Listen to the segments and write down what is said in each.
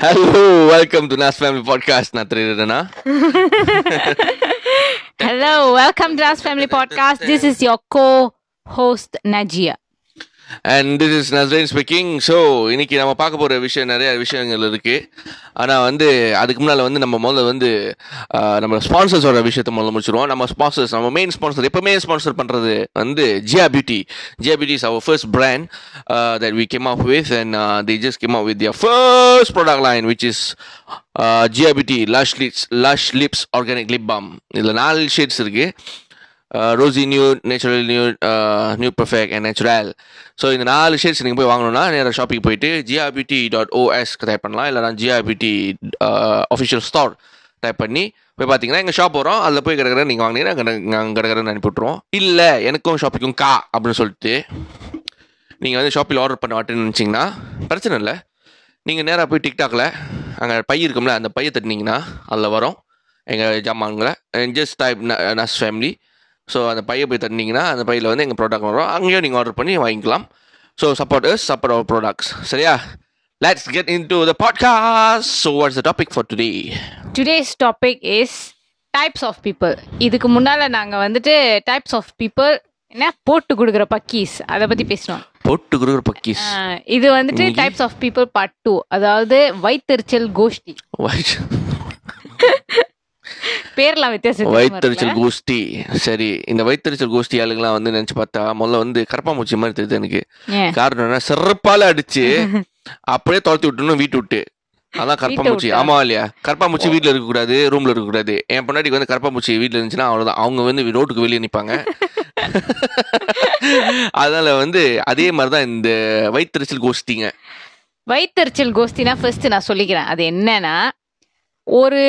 Hello, welcome to Nas Family Podcast. Natrirana. Hello, welcome to Nas Family Podcast. This is your co host, Najia. And this is Nasreen speaking so இன்னைக்கு நம்ம பார்க்க போகிற விஷயம் நிறைய விஷயங்கள் இருக்குது ஆனால் வந்து அதுக்கு முன்னால் வந்து நம்ம முதல்ல வந்து நம்ம ஸ்பான்சர்ஸோட விஷயத்தை முதல்ல முடிச்சிருவோம். நம்ம ஸ்பான்சர்ஸ் நம்ம மெயின் ஸ்பான்சர் எப்பவுமே ஸ்பான்சர் பண்ணுறது வந்து Jia beauty Jia beauty is our first brand that we came of with and the just came of with their first product line which is Jia beauty lush lips lush lips organic lip balm இதில் நாலு shades இருக்குது rosy new natural new new perfect and natural so இந்த நாலு shares நீங்கள் போய் வாங்கணும்னா நேராக shopping போயிட்டு ஜிஆபிடி டாட் ஓஎஸ் டைப் பண்ணலாம். இல்லைனா ஜிஆபிடி அஃபிஷியல் ஸ்டார் டைப் பண்ணி போய் பார்த்தீங்கன்னா எங்கள் ஷாப் வரும். அதில் போய் கிடக்கிற நீங்கள் வாங்கினீங்கன்னா நாங்கள் கிடக்கிறன்னு அனுப்பி விட்ருவோம் இல்லை எனக்கும் ஷாப்பிங்கும் கா அப்படின்னு சொல்லிட்டு நீங்கள் வந்து ஷாப்பில் ஆர்டர் பண்ண மாட்டேன்னு நினச்சிங்கன்னா பிரச்சனை இல்லை. நீங்கள் நேராக போய் டிக்டாக்ல அங்கே பை இருக்கும்ல அந்த பையை தட்டினீங்கன்னா அதில் வரும். எங்கள் ஜாமான்களை just type Naz family so அந்த பையை போய் தட்டினீங்கன்னா அந்த பையில் வந்து எங்கள் ப்ராடக்ட் வரும். அங்கேயும் நீங்கள் ஆர்டர் பண்ணி வாங்கிக்கலாம். So support is support our products சரியா? Let's get into the podcast so what's the topic for today Today's topic is types of people. இதுக்கு முன்னால நாங்க வந்துட்டு types of people என்ன? போட்டு கொடுக்குற பக்கீஸ் அதை பத்தி பேசணும் போட்டு குருகிற பக்கீஸ் இது வந்துட்டு types of people part two அதாவது வைத்தெரிச்சல் கோஷ்டி. பேர்லாம் வித்தியாசம் வயிற்றுச்சல் கோஷ்டி. சரி இந்த வயிற்றுச்சல் கோஷ்டி ஆளுங்கலாம் வந்து நினச்சி பார்த்தா முதல்ல வந்து கரப்பாம்பூச்சி மாதிரி தெரியுது எனக்கு. காரணம் என்ன சிறப்பால அடிச்சு அப்படியே துரத்தி விட்டுணும் வீட்டு விட்டு. அதான் கரப்பாம்பூச்சி? ஆமா இல்லையா? கரப்பாம்பூச்சி வீட்ல இருக்க கூடாது ரூம்ல இருக்க கூடாது என் பொண்டாட்டிக்கு வந்து கரப்பாம்பூச்சி வீட்ல இருந்துச்சுன்னா அவ்வளவுதான். அவங்க வந்து ரோட்டுக்கு வெளியே நிப்பாங்க. அதனால வந்து அதே மாதிரிதான் இந்த வயிற்றுச்சல் கோஷ்டிங்க. வைத்தெரிச்சல் கோஷ்டினா ஃபர்ஸ்ட் நான் சொல்லிக்கிறேன். அது என்னன்னா ஒரு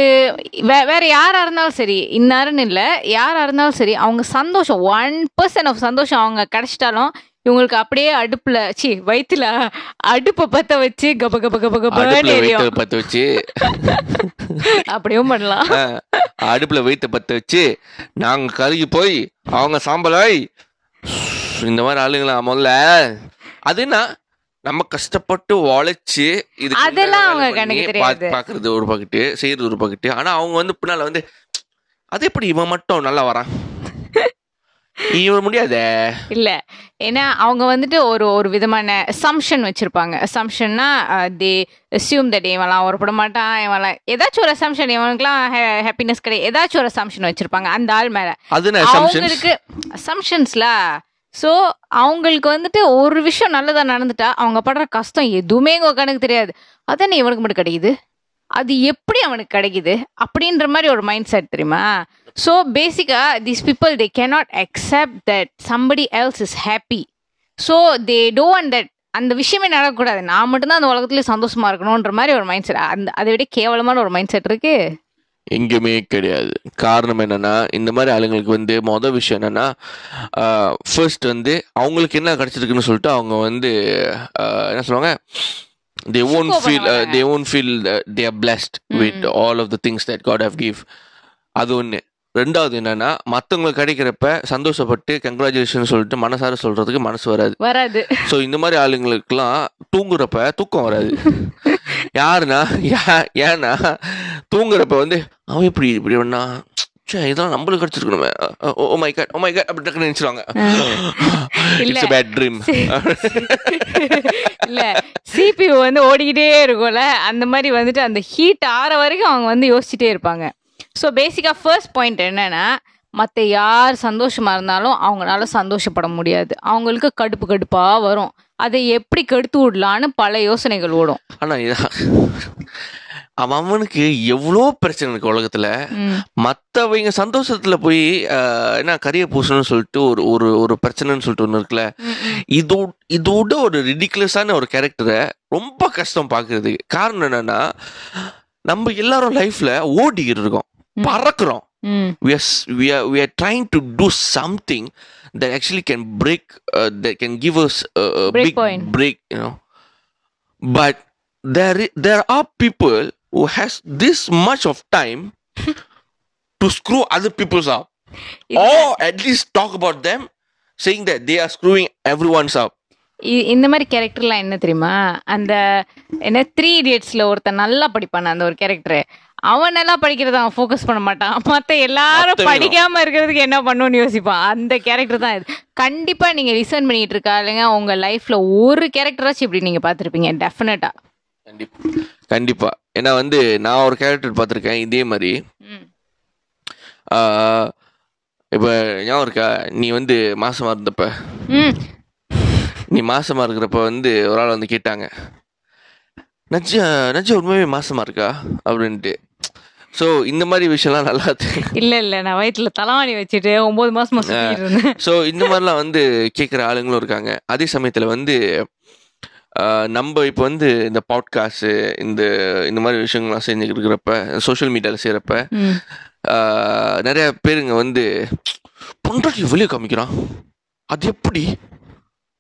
வே- வேற யாரா இருந்தாலும் சரி இன்னாருன்னு இல்லை யாரா இருந்தாலும் சரி அவங்க சந்தோஷம் ஒன் பர்சன்ட் ஆஃப் சந்தோஷம் அவங்க கிடைச்சிட்டாலும் இவங்களுக்கு அப்படியே அடுப்புல சி வயிற்றுல அடுப்பை பத்த வச்சு கப கப கப கபன்னு எரியும். பத்த வச்சு. அப்படியும் பண்ணலாம். அடுப்புல வைத்த பத்த வச்சு நாங்க கருகி போய் அவங்க சாம்பலாய் இந்த மாதிரி ஆளுங்களா முதல்ல அது என்ன? நம்ம கஷ்டப்பட்டு உழைச்சு இது அதெல்லாம் அவங்க கண்ணுக்கு தெரியாது. பாக்குறது ஒரு பக்கெட்டு செய்யறது ஒரு பக்கெட்டு. ஆனா அவங்க வந்து பின்னால வந்து அது எப்படி இவன் மட்டும் நல்லா வரான்? இவன் முடியாதே? இல்ல. ஏன்னா அவங்க வந்துட்டு ஒரு ஒரு விதமான அசம்ஷன் வச்சிருப்பாங்க. அசம்ஷன்னா தே அசியூம் தட் இவன்லாம் உருப்பட மாட்டான் இவன்லாம் ஏதாச்சும் ஒரு அசம்ஷன் இவனுக்குலாம் ஹாப்பினஸ் கிடையாது ஏதாச்சும் ஒரு அசம்ஷன் வச்சிருப்பாங்க அந்த ஆள் மேல? அவங்களுக்கு அசம்ஷன்ஸ்ல ஸோ அவங்களுக்கு வந்துட்டு ஒரு விஷயம் நல்லதாக நடந்துட்டா அவங்க படுற கஷ்டம் எதுவுமே உங்க கணக்கு தெரியாது. அதானே இவனுக்கு மட்டும் கிடைக்குது. அது எப்படி அவனுக்கு கிடைக்குது? அப்படின்ற மாதிரி ஒரு மைண்ட் செட் தெரியுமா ஸோ பேசிக்காக this people they cannot accept that somebody else is happy so they don't that அந்த விஷயமே நடக்கக்கூடாது. நான் மட்டும்தான் அந்த உலகத்துல சந்தோஷமா இருக்கணுன்ற மாதிரி ஒரு மைண்ட் செட் அந்த அதை விட கேவலமான ஒரு மைண்ட் செட் இருக்குது எங்கேயுமே கிடையாது. காரணம் என்னன்னா இந்த மாதிரி ஆளுங்களுக்கு வந்து மொதல் விஷயம் என்னன்னா ஃபர்ஸ்ட் வந்து அவங்களுக்கு என்ன கிடைச்சிருக்குன்னு சொல்லிட்டு அவங்க வந்து என்ன சொல்லுவாங்க? They own Show feel they own feel they are blessed with all of the things that God have give அது ஒன்று ரெண்டாவது என்னன்னா மற்றவங்களுக்கு கிடைக்கிறப்ப சந்தோஷப்பட்டு கங்க்ராச்சுலேஷன் சொல்லிட்டு மனசார சொல்றதுக்கு மனசு வராது. வராது. ஸோ இந்த மாதிரி ஆளுங்களுக்குலாம் தூங்குறப்ப தூக்கம் வராது. யாருன்னா யா- ஏன்னா தூங்குறப்ப வந்து அவன் இப்படி இப்படி பண்ணா? இதெல்லாம் நம்மளுக்கு கிடைச்சிருக்கணுமே. Oh my God oh my God அப்படி டக்குன்னு நினைச்சிருவாங்க. இட்ஸ் பேட் ட்ரீம் இல்ல. சிபியூ வந்து ஓடிக்கிட்டே இருக்கும்ல. அந்த மாதிரி வந்துட்டு அந்த ஹீட் ஆற வரைக்கும் அவங்க வந்து யோசிச்சுட்டே இருப்பாங்க. ஸோ பேசிக்கா ஃபர்ஸ்ட் பாயிண்ட் என்னன்னா மற்ற யார் சந்தோஷமா இருந்தாலும் அவங்களால சந்தோஷப்பட முடியாது. அவங்களுக்கு கடுப்பு கடுப்பா வரும். அதை எப்படி கெடுத்து விடலான்னு பல யோசனைகள் ஓடும். ஆனா இதா- அவன் அவனுக்கு எவ்வளோ பிரச்சனை இருக்கு உலகத்துல. ம். மத்தவங்க சந்தோஷத்துல போய் என்ன கரிய பூசணும்னு சொல்லிட்டு ஒரு ஒரு ஒரு பிரச்சனைன்னு சொல்லிட்டு ஒன்று இருக்குல்ல. இது இதோட ஒரு ரிடிகுலஸான ஒரு கேரக்டரை ரொம்ப கஷ்டம் பார்க்கறதுக்கு காரணம் என்னன்னா நம்ம எல்லாரும் லைஃப்ல ஓடிக்கிட்டு இருக்கோம். பறக்குறோம். ம் we are we are we are trying to do something that actually can break uh, that can give us a, a Break big point. break you know but there there are people who has this much of time to screw other people's up இல்ல. or at least talk about them saying that they are screwing everyone's up இந்த மாதிரி கேரக்டர்லாம் என்ன தெரியுமா அந்த என்ன three இடியட்ஸ்ல ஒருத்தன் நல்லா படிப்பான் அந்த ஒரு கேரக்டர் அவன் நல்லா படிக்கிறத அவன் ஃபோக்கஸ் பண்ண மாட்டான். மத்த எல்லாரும். படிக்காம இருக்கிறதுக்கு என்ன பண்ணணும்னு யோசிப்பான். அந்த கேரக்டர் தான் இது. கண்டிப்பா நீங்க லிசன் பண்ணிட்டு இருக்கா இல்லைங்க உங்க லைஃப்ல ஒரு கேரக்டராச்சும் இப்படி நீங்க பார்த்திருப்பீங்க டெஃபினட்டா கண்டிப்பா. கண்டிப்பா. ஏன்னா வந்து நான் ஒரு கேரக்டர் பார்த்துருக்கேன் இதே மாதிரி. இப்ப ஞாபகம் இருக்கா? நீ வந்து மாசமா இருந்தப்ப. ம். நீ மாசமா இருக்கிறப்ப வந்து ஒரு ஆள் வந்து கேட்டாங்க நஜ்ஜா நஜ்ஜா உண்மையாவே மாசமா இருக்கா? அப்படின்ட்டு. ஸோ இந்த மாதிரி விஷயம்லாம் நல்லா இல்ல இல்ல. நான் வயிற்றுல தலைவாணி வச்சுட்டு சுத்திட்டு இருந்தேன். ஸோ இந்த மாதிரிலாம் வந்து கேட்குற ஆளுங்களும் இருக்காங்க. அதே சமயத்தில் வந்து நம்ம இப்போ வந்து இந்த பாட்காஸ்ட்டு இந்த இந்த மாதிரி விஷயங்கள்லாம் செஞ்சுக்கிட்டு இருக்கிறப்ப சோஷியல் மீடியாவில் செய்கிறப்ப. நிறைய பேருங்க வந்து பொண்டாட்டி வெளியே காமிக்கிறான். அது எப்படி?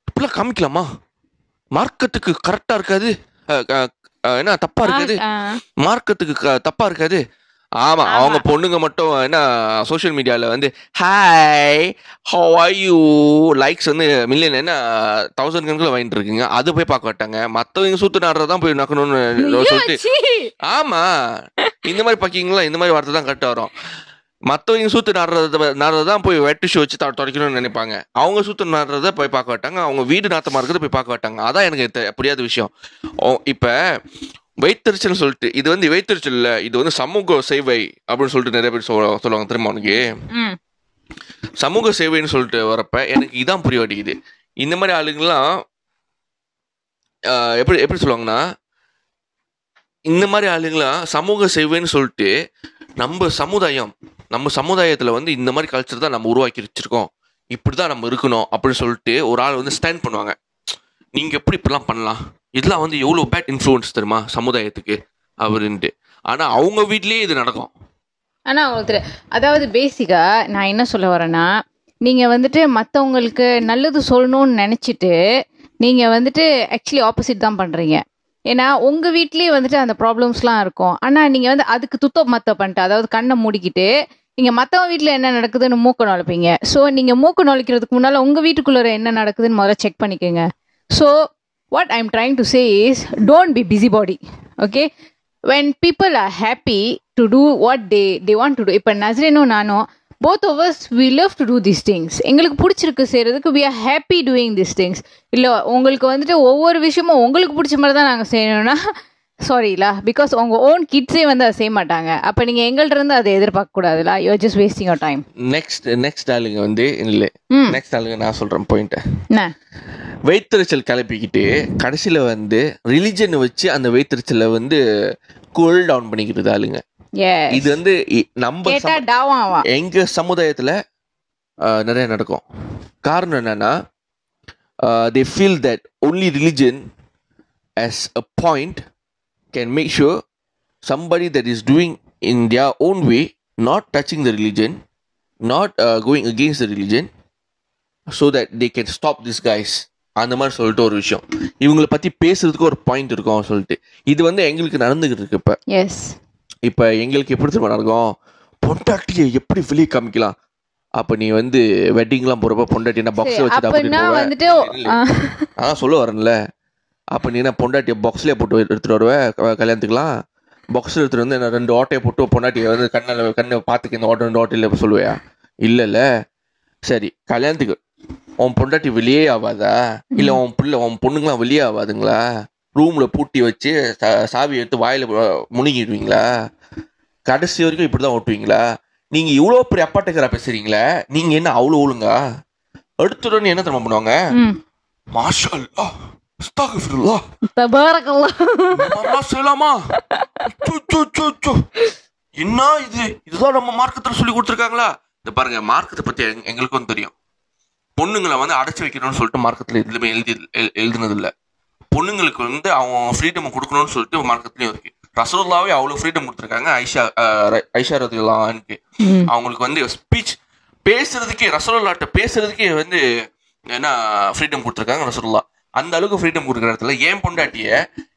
இப்படிலாம் காமிக்கலாமா? மார்க்கெட்டுக்கு கரெக்டாக இருக்காது. என்ன தப்பாக இருக்காது. மார்க்கத்துக்கு தப்பா இருக்காது. ஆமா அவங்க பொண்ணுங்க மட்டும் என்ன சோஷியல் மீடியால வந்து hi how are you likes வந்து மில்லியன் என்ன தௌசண்ட் கணக்கில் வாங்கிட்டு இருக்குங்க. அது போய் பார்க்க மாட்டாங்க. மற்றவங்க சூத்து நாடுறதான் போய் நக்கணும்னு சொல்லிட்டு. ஆமா. இந்த மாதிரி பாக்கிங்களா? இந்த மாதிரி வார்த்தை தான் கரெக்டாக வரும். மற்றவங்க சூத்து நடுறத நடுறதான் போய் வெட்டு ஷோ வச்சு துடைக்கணும்னு நினைப்பாங்க. அவங்க சூத்து நடுறத போய் பார்க்க மாட்டாங்க. அவங்க வீடு நாத்தமா இருக்கிறத போய் பார்க்க மாட்டாங்க. அதான் எனக்கு புரியாத விஷயம். இப்ப வைத்தறிச்சல் சொல்லிட்டு இது வந்து வைத்தறிச்சல் இல்ல இது வந்து சமூக சேவை அப்படின்னு சொல்லிட்டு நிறைய பேர் சொல்ல சொல்லுவாங்க தெரியுமா உனக்கு? சமூக சேவைன்னு சொல்லிட்டு வரப்ப எனக்கு இதான் புரிய மாட்டேங்குது. இந்த மாதிரி ஆளுங்கெல்லாம் எப்படி எப்படி சொல்லுவாங்கன்னா இந்த மாதிரி ஆளுங்களாம் சமூக சேவைன்னு சொல்லிட்டு நம்ம சமுதாயம் நம்ம சமுதாயத்தில் வந்து இந்த மாதிரி கல்ச்சர் தான் நம்ம உருவாக்கி வச்சிருக்கோம். இப்படி தான் நம்ம இருக்கணும் அப்படின்னு சொல்லிட்டு ஒரு ஆள் வந்து ஸ்டாண்ட் பண்ணுவாங்க. நீங்கள் எப்படி இப்படிலாம் பண்ணலாம்? இதெல்லாம் வந்து எவ்வளோ பேட் இன்ஃப்ளூயன்ஸ் தெரியுமா சமுதாயத்துக்கு? அப்படின்ட்டு. ஆனால் அவங்க வீட்லேயே இது நடக்கும். ஆனால் உங்களுக்கு அதாவது பேசிக்கா நான் என்ன சொல்ல வரேன்னா நீங்கள் வந்துட்டு மற்றவங்களுக்கு நல்லது சொல்லணும்னு நினச்சிட்டு நீங்கள் வந்துட்டு ஆக்சுவலி ஆப்போசிட் தான் பண்ணுறீங்க ஏன்னா உங்கள் வீட்லேயே வந்துட்டு அந்த ப்ராப்ளம்ஸ்லாம் இருக்கும். ஆனால் நீங்கள் வந்து அதுக்கு துத்த மத்த பண்ணிட்டு அதாவது கண்ணை மூடிக்கிட்டு நீங்கள் மற்றவங்க வீட்டில் என்ன நடக்குதுன்னு மூக்க நுழைப்பீங்க. ஸோ நீங்கள் மூக்க நுழைக்கிறதுக்கு முன்னால் உங்கள் வீட்டுக்குள்ள என்ன நடக்குதுன்னு முதல்ல செக் பண்ணிக்கோங்க. So what I'm trying to say is don't be busy body okay when people are happy to do what they they want to do இப்போ நசரேனோ நானும் போத் ஓவர்ஸ் us love love to do these எங்களுக்கு பிடிச்சிருக்கு செய்கிறதுக்கு we are happy doing this things இல்லை உங்களுக்கு வந்துட்டு ஒவ்வொரு விஷயமும் உங்களுக்கு பிடிச்ச மாதிரி தான் நாங்கள் செய்யணும்னா சாரிலா பிகாஸ் உங்க ஓன் கிட்ஸே வந்து அதை செய்ய மாட்டாங்க. அப்போ நீங்கள் எங்கள்ட்ட இருந்து அதை எதிர்பார்க்க கூடாதுல you just wasting your time next next ஆளுங்க வந்து இல்லை நெக்ஸ்ட் ஆளுங்க நான் சொல்கிறேன் பாயிண்ட்டை என்ன? வைத்தறிச்சல் கிளப்பிக்கிட்டு கடைசியில் வந்து ரிலிஜனை வச்சு அந்த வைத்தறிச்சலை வந்து கூல் டவுன் பண்ணிக்கிறது ஆளுங்க. இது வந்து நம்ம எங்க சமுதாயத்துல நிறைய நடக்கும். காரணம் என்னன்னா they feel that only religion as a point can make sure somebody that is doing in their own way not touching the religion not uh, going against the religion so that they can stop these guys. அந்த மாதிரி சொல்லிட்டு ஒரு விஷயம். இவங்களை பத்தி பேசுறதுக்கு ஒரு point இருக்கும் சொல்லிட்டு. இது வந்து எங்களுக்கு நடந்துகிட்டு இருக்கு இப்ப. எஸ் இப்ப எங்களுக்கு எப்படி தெரியுமா நடக்கும்? பொண்டாட்டியை எப்படி வெளியே காமிக்கலாம்? அப்ப நீ வந்து வெட்டிங்லாம் போறப்ப பொண்டாட்டி என்ன பாக்ஸ் அப்படி அப்படின்னா? வந்துட்டு. அதான் சொல்ல வரேன்ல. அப்ப நீ என்ன பொண்டாட்டியை பாக்ஸ்லயே போட்டு எடுத்துட்டு வருவ? க- கல்யாணத்துக்குலாம் பாக்ஸ்ல எடுத்துட்டு வந்து என்ன ரெண்டு ஓட்டையை போட்டு பொண்டாட்டியை வந்து கண்ணில் கண்ணை பார்த்துக்க இந்த ஓட்டை ரெண்டு ஓட்டையில சொல்லுவியா? இல்லைல்ல. சரி கல்யாணத்துக்கு உன் பொண்டாட்டி வெளியே ஆகாதா இல்ல உன் பிள்ளை உன் பொண்ணுங்களாம் வெளியே ஆகாதுங்களா ரூம்ல பூட்டி வச்சு சாவி எடுத்து வாயில முழுங்கிடுவீங்களா கடைசி வரைக்கும் இப்படிதான் ஓட்டுவீங்களா? நீங்க இவ்வளவு பெரிய அப்பாட்டக்கரா பேசுறீங்களே நீங்க என்ன அவ்வளவு ஒழுங்கா? எடுத்துடனே என்ன தெரியுமா பண்ணுவாங்க? மாஷா சு, சு, சு, சு. என்ன இது? இதுதான் நம்ம மார்க்கத்துல சொல்லி கொடுத்துருக்காங்களா? இந்த பாருங்க மார்க்கத்தை பத்தி எங்க- எங்களுக்கும் தெரியும். பொண்ணுங்களை வந்து அடைச்சு வைக்கணும்னு சொல்லிட்டு மார்க்கத்துல எதுவுமே எழுதி எழு- எழுதுனது இல்ல பொண்ணுங்களுக்கு வந்து அவங்க ஃப்ரீடம் கொடுக்கணும்னு சொல்லிட்டு மார்க்கத்துலயும் இருக்கு. ரசூல்லாவே அவ்வளவு ஃப்ரீடம் கொடுத்துருக்காங்க. ஐஷா ஐஷா ரதிலான்க்கு. அவங்களுக்கு வந்து ஸ்பீச் பேசுறதுக்கே ரசூல்லாட்ட பேசுறதுக்கே வந்து என்ன ஃப்ரீடம் கொடுத்துருக்காங்க ரசூல்லா அந்த அளவுக்கு ஃப்ரீடம் கொடுக்குற இடத்துல ஏன் பொண்டாட்டிய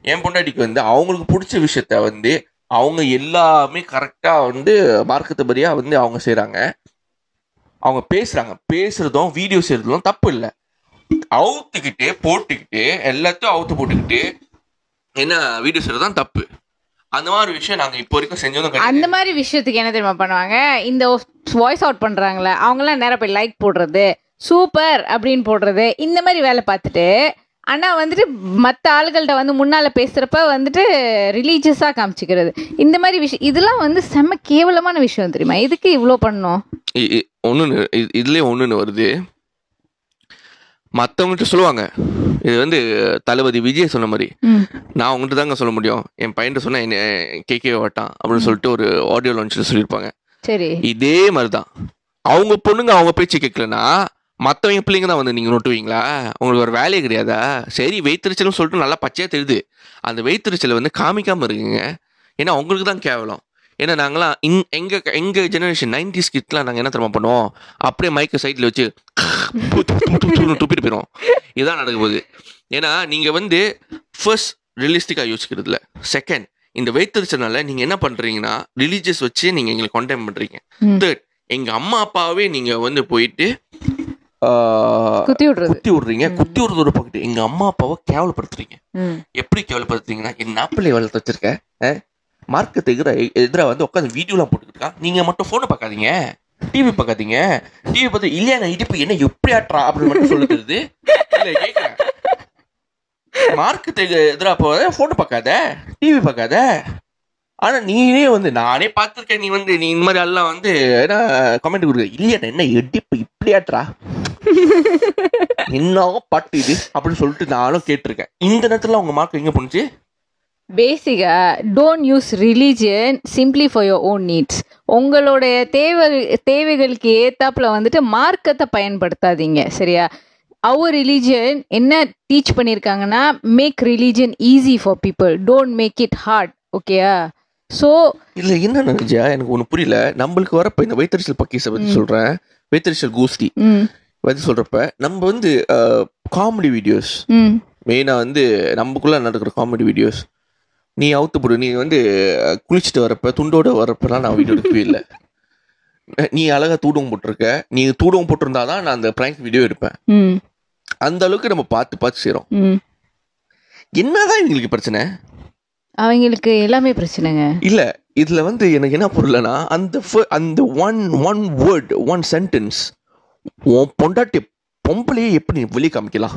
என் பொண்டாட்டிக்கு வந்து அவங்களுக்கு பிடிச்ச விஷயத்த வந்து அவங்க எல்லாமே கரெக்டாக வந்து மார்க்கத்துபடியா வந்து அவங்க செய்கிறாங்க அவங்க பேசுகிறாங்க பேசுறதும் வீடியோ செய்யறதும் தப்பு இல்லை. அவுத்துக்கிட்டு போட்டுக்கிட்டு எல்லாத்தையும் அவுத்து போட்டுக்கிட்டு என்ன செய்கிறது தான் தப்பு. அந்த மாதிரி விஷயம் நாங்க இப்போ வரைக்கும் செஞ்சதும் அந்த மாதிரி விஷயத்துக்கு என்ன தெரியுமா பண்ணுவாங்க? இந்த வாய்ஸ் அவுட் பண்றாங்களே அவங்களாம் நேரம் போய் லைக் போடுறது சூப்பர் அப்படின்னு போடுறது இந்த மாதிரி வேலை பார்த்துட்டு ஆனா வந்துட்டு மற்ற ஆளுகள்கிட்ட வந்து முன்னால பேசுறப்ப வந்துட்டு ரிலீஜியஸா காமிச்சிக்கிறது. இந்த மாதிரி விஷயம் இதெல்லாம் வந்து செம்ம கேவலமான விஷயம் தெரியுமா? எதுக்கு இவ்வளோ பண்ணணும்? ஒன்று இதுலேயே ஒன்றுன்னு வருது. மற்றவங்ககிட்ட சொல்லுவாங்க. இது வந்து தளபதி விஜய் சொன்ன மாதிரி. நான் உங்கள்கிட்ட தாங்க சொல்ல முடியும். என் பையன்கிட்ட சொன்னா என்ன கேட்கவே மாட்டான் அப்படின்னு சொல்லிட்டு ஒரு ஆடியோ லான்ச்சில் சொல்லியிருப்பாங்க. சரி. இதே மாதிரி தான் அவங்க பொண்ணுங்க அவங்க பேச்சு கேட்கலனா மற்றவங்க பிள்ளைங்க தான் வந்து நீங்கள் நொட்டுவீங்களா? உங்களுக்கு ஒரு வேலையே கிடையாதா? சரி வெய்த்திருச்சல்னு சொல்லிட்டு நல்லா பச்சையாக தெரியுது. அந்த வெய்த்திருச்சலை வந்து காமிக்காமல் இருக்குங்க ஏன்னா உங்களுக்கு தான் கேவலம். ஏன்னா நாங்களாம் இங் எங்க எங்க ஜெனரேஷன் நைன்டிஸ் கிட்லாம் நாங்கள் என்ன தெரியுமா பண்ணுவோம்? அப்படியே மைக்கை சைடில் வச்சு துப்பிட்டு போயிடும் இதுதான் நடக்க போகுது. ஏன்னா நீங்கள் வந்து ஃபர்ஸ்ட் ரியலிஸ்டிக்காக யோசிக்கிறதுல. செகண்ட் இந்த வைத்திருச்சனால நீங்கள் என்ன பண்ணுறீங்கன்னா ரிலீஜியஸ் வச்சு நீங்கள் எங்களை கொண்டெம் பண்ணுறீங்க. தேர்ட் எங்கள் அம்மா அப்பாவே நீங்கள் வந்து போயிட்டு குத்தி விடுறது. குத்தி விடுறீங்க. குத்தி விடுறதோட போக்கிட்டு எங்கள் அம்மா அப்பாவை கேவலப்படுத்துறீங்க. எப்படி கேவலப்படுத்துறீங்கன்னா என் நாப்பிள்ளை வளர்த்து வச்சிருக்கேன் மார்க்கெட் எதிர எதிராக வந்து உட்காந்து வீடியோலாம் போட்டுக்கிட்டு நீங்கள் மட்டும் ஃபோனை பார்க்காதீங்க. டிவி பார்க்காதீங்க. டிவி பார்த்து இல்லையா நான் இடிப்பு என்ன எப்படி ஆட்டுறா? அப்படின்னு மட்டும் சொல்லுறது இல்லை கேட்குறேன் மார்க்கெட்டுக்கு எதிராக போகாத ஃபோனை பார்க்காத டிவி பார்க்காத. ஆனா நீனே வந்து நானே பார்த்துருக்கேன் நீ வந்து நீ இந்த மாதிரி எல்லாம் வந்து என்ன கமெண்ட் கொடுக்க இல்லையா என்ன எடிப்பு இப்படி என்ன பாட்டு இது அப்படின்னு சொல்லிட்டு நானும் கேட்டிருக்கேன். இந்த நேரத்துல உங்க மார்க் எங்க போனுச்சு பேசிக்கா don't use religion simply for your own needs உங்களுடைய தேவை தேவைகளுக்கு ஏத்தாப்புல வந்துட்டு மார்க்கத்தை பயன்படுத்தாதீங்க சரியா? அவர் ரிலீஜியன் என்ன டீச் பண்ணியிருக்காங்கன்னா make religion easy for people don't make it hard ஓகேயா ஸோ இல்ல என்ன நினைச்சா எனக்கு ஒண்ணு புரியல. நம்மளுக்கு வரப்ப இந்த வைத்தறிச்சல் பக்கீஸை பத்தி சொல்றேன். வைத்தறிச்சல் கோஷ்டி ம். பத்தி சொல்றப்ப நம்ம வந்து காமெடி வீடியோஸ் ம். மெயினா வந்து நமக்குள்ள நடக்கிற காமெடி வீடியோஸ் நீ அவுத்து போடு. நீ வந்து குளிச்சுட்டு வரப்ப துண்டோட வரப்பெல்லாம் நான் வீடியோ எடுக்கவே இல்லை. நீ அழகா தூடவும் போட்டிருக்க. நீ தூடவும் போட்டிருந்தாதான் நான் அந்த பிராங்க் வீடியோ எடுப்பேன். ம். அந்த அளவுக்கு நம்ம பார்த்து பார்த்து செய்றோம். ம். என்னதான் இவங்களுக்கு பிரச்சனை? அவங்களுக்கு எல்லாமே பிரச்சனைங்க. இல்ல இதுல வந்து எனக்கு என்ன புரியலனா அந்த அந்த one one word one sentence உன் பொண்டாட்டி பொம்பளையே எப்படி நீ வெளியே காமிக்கலாம்?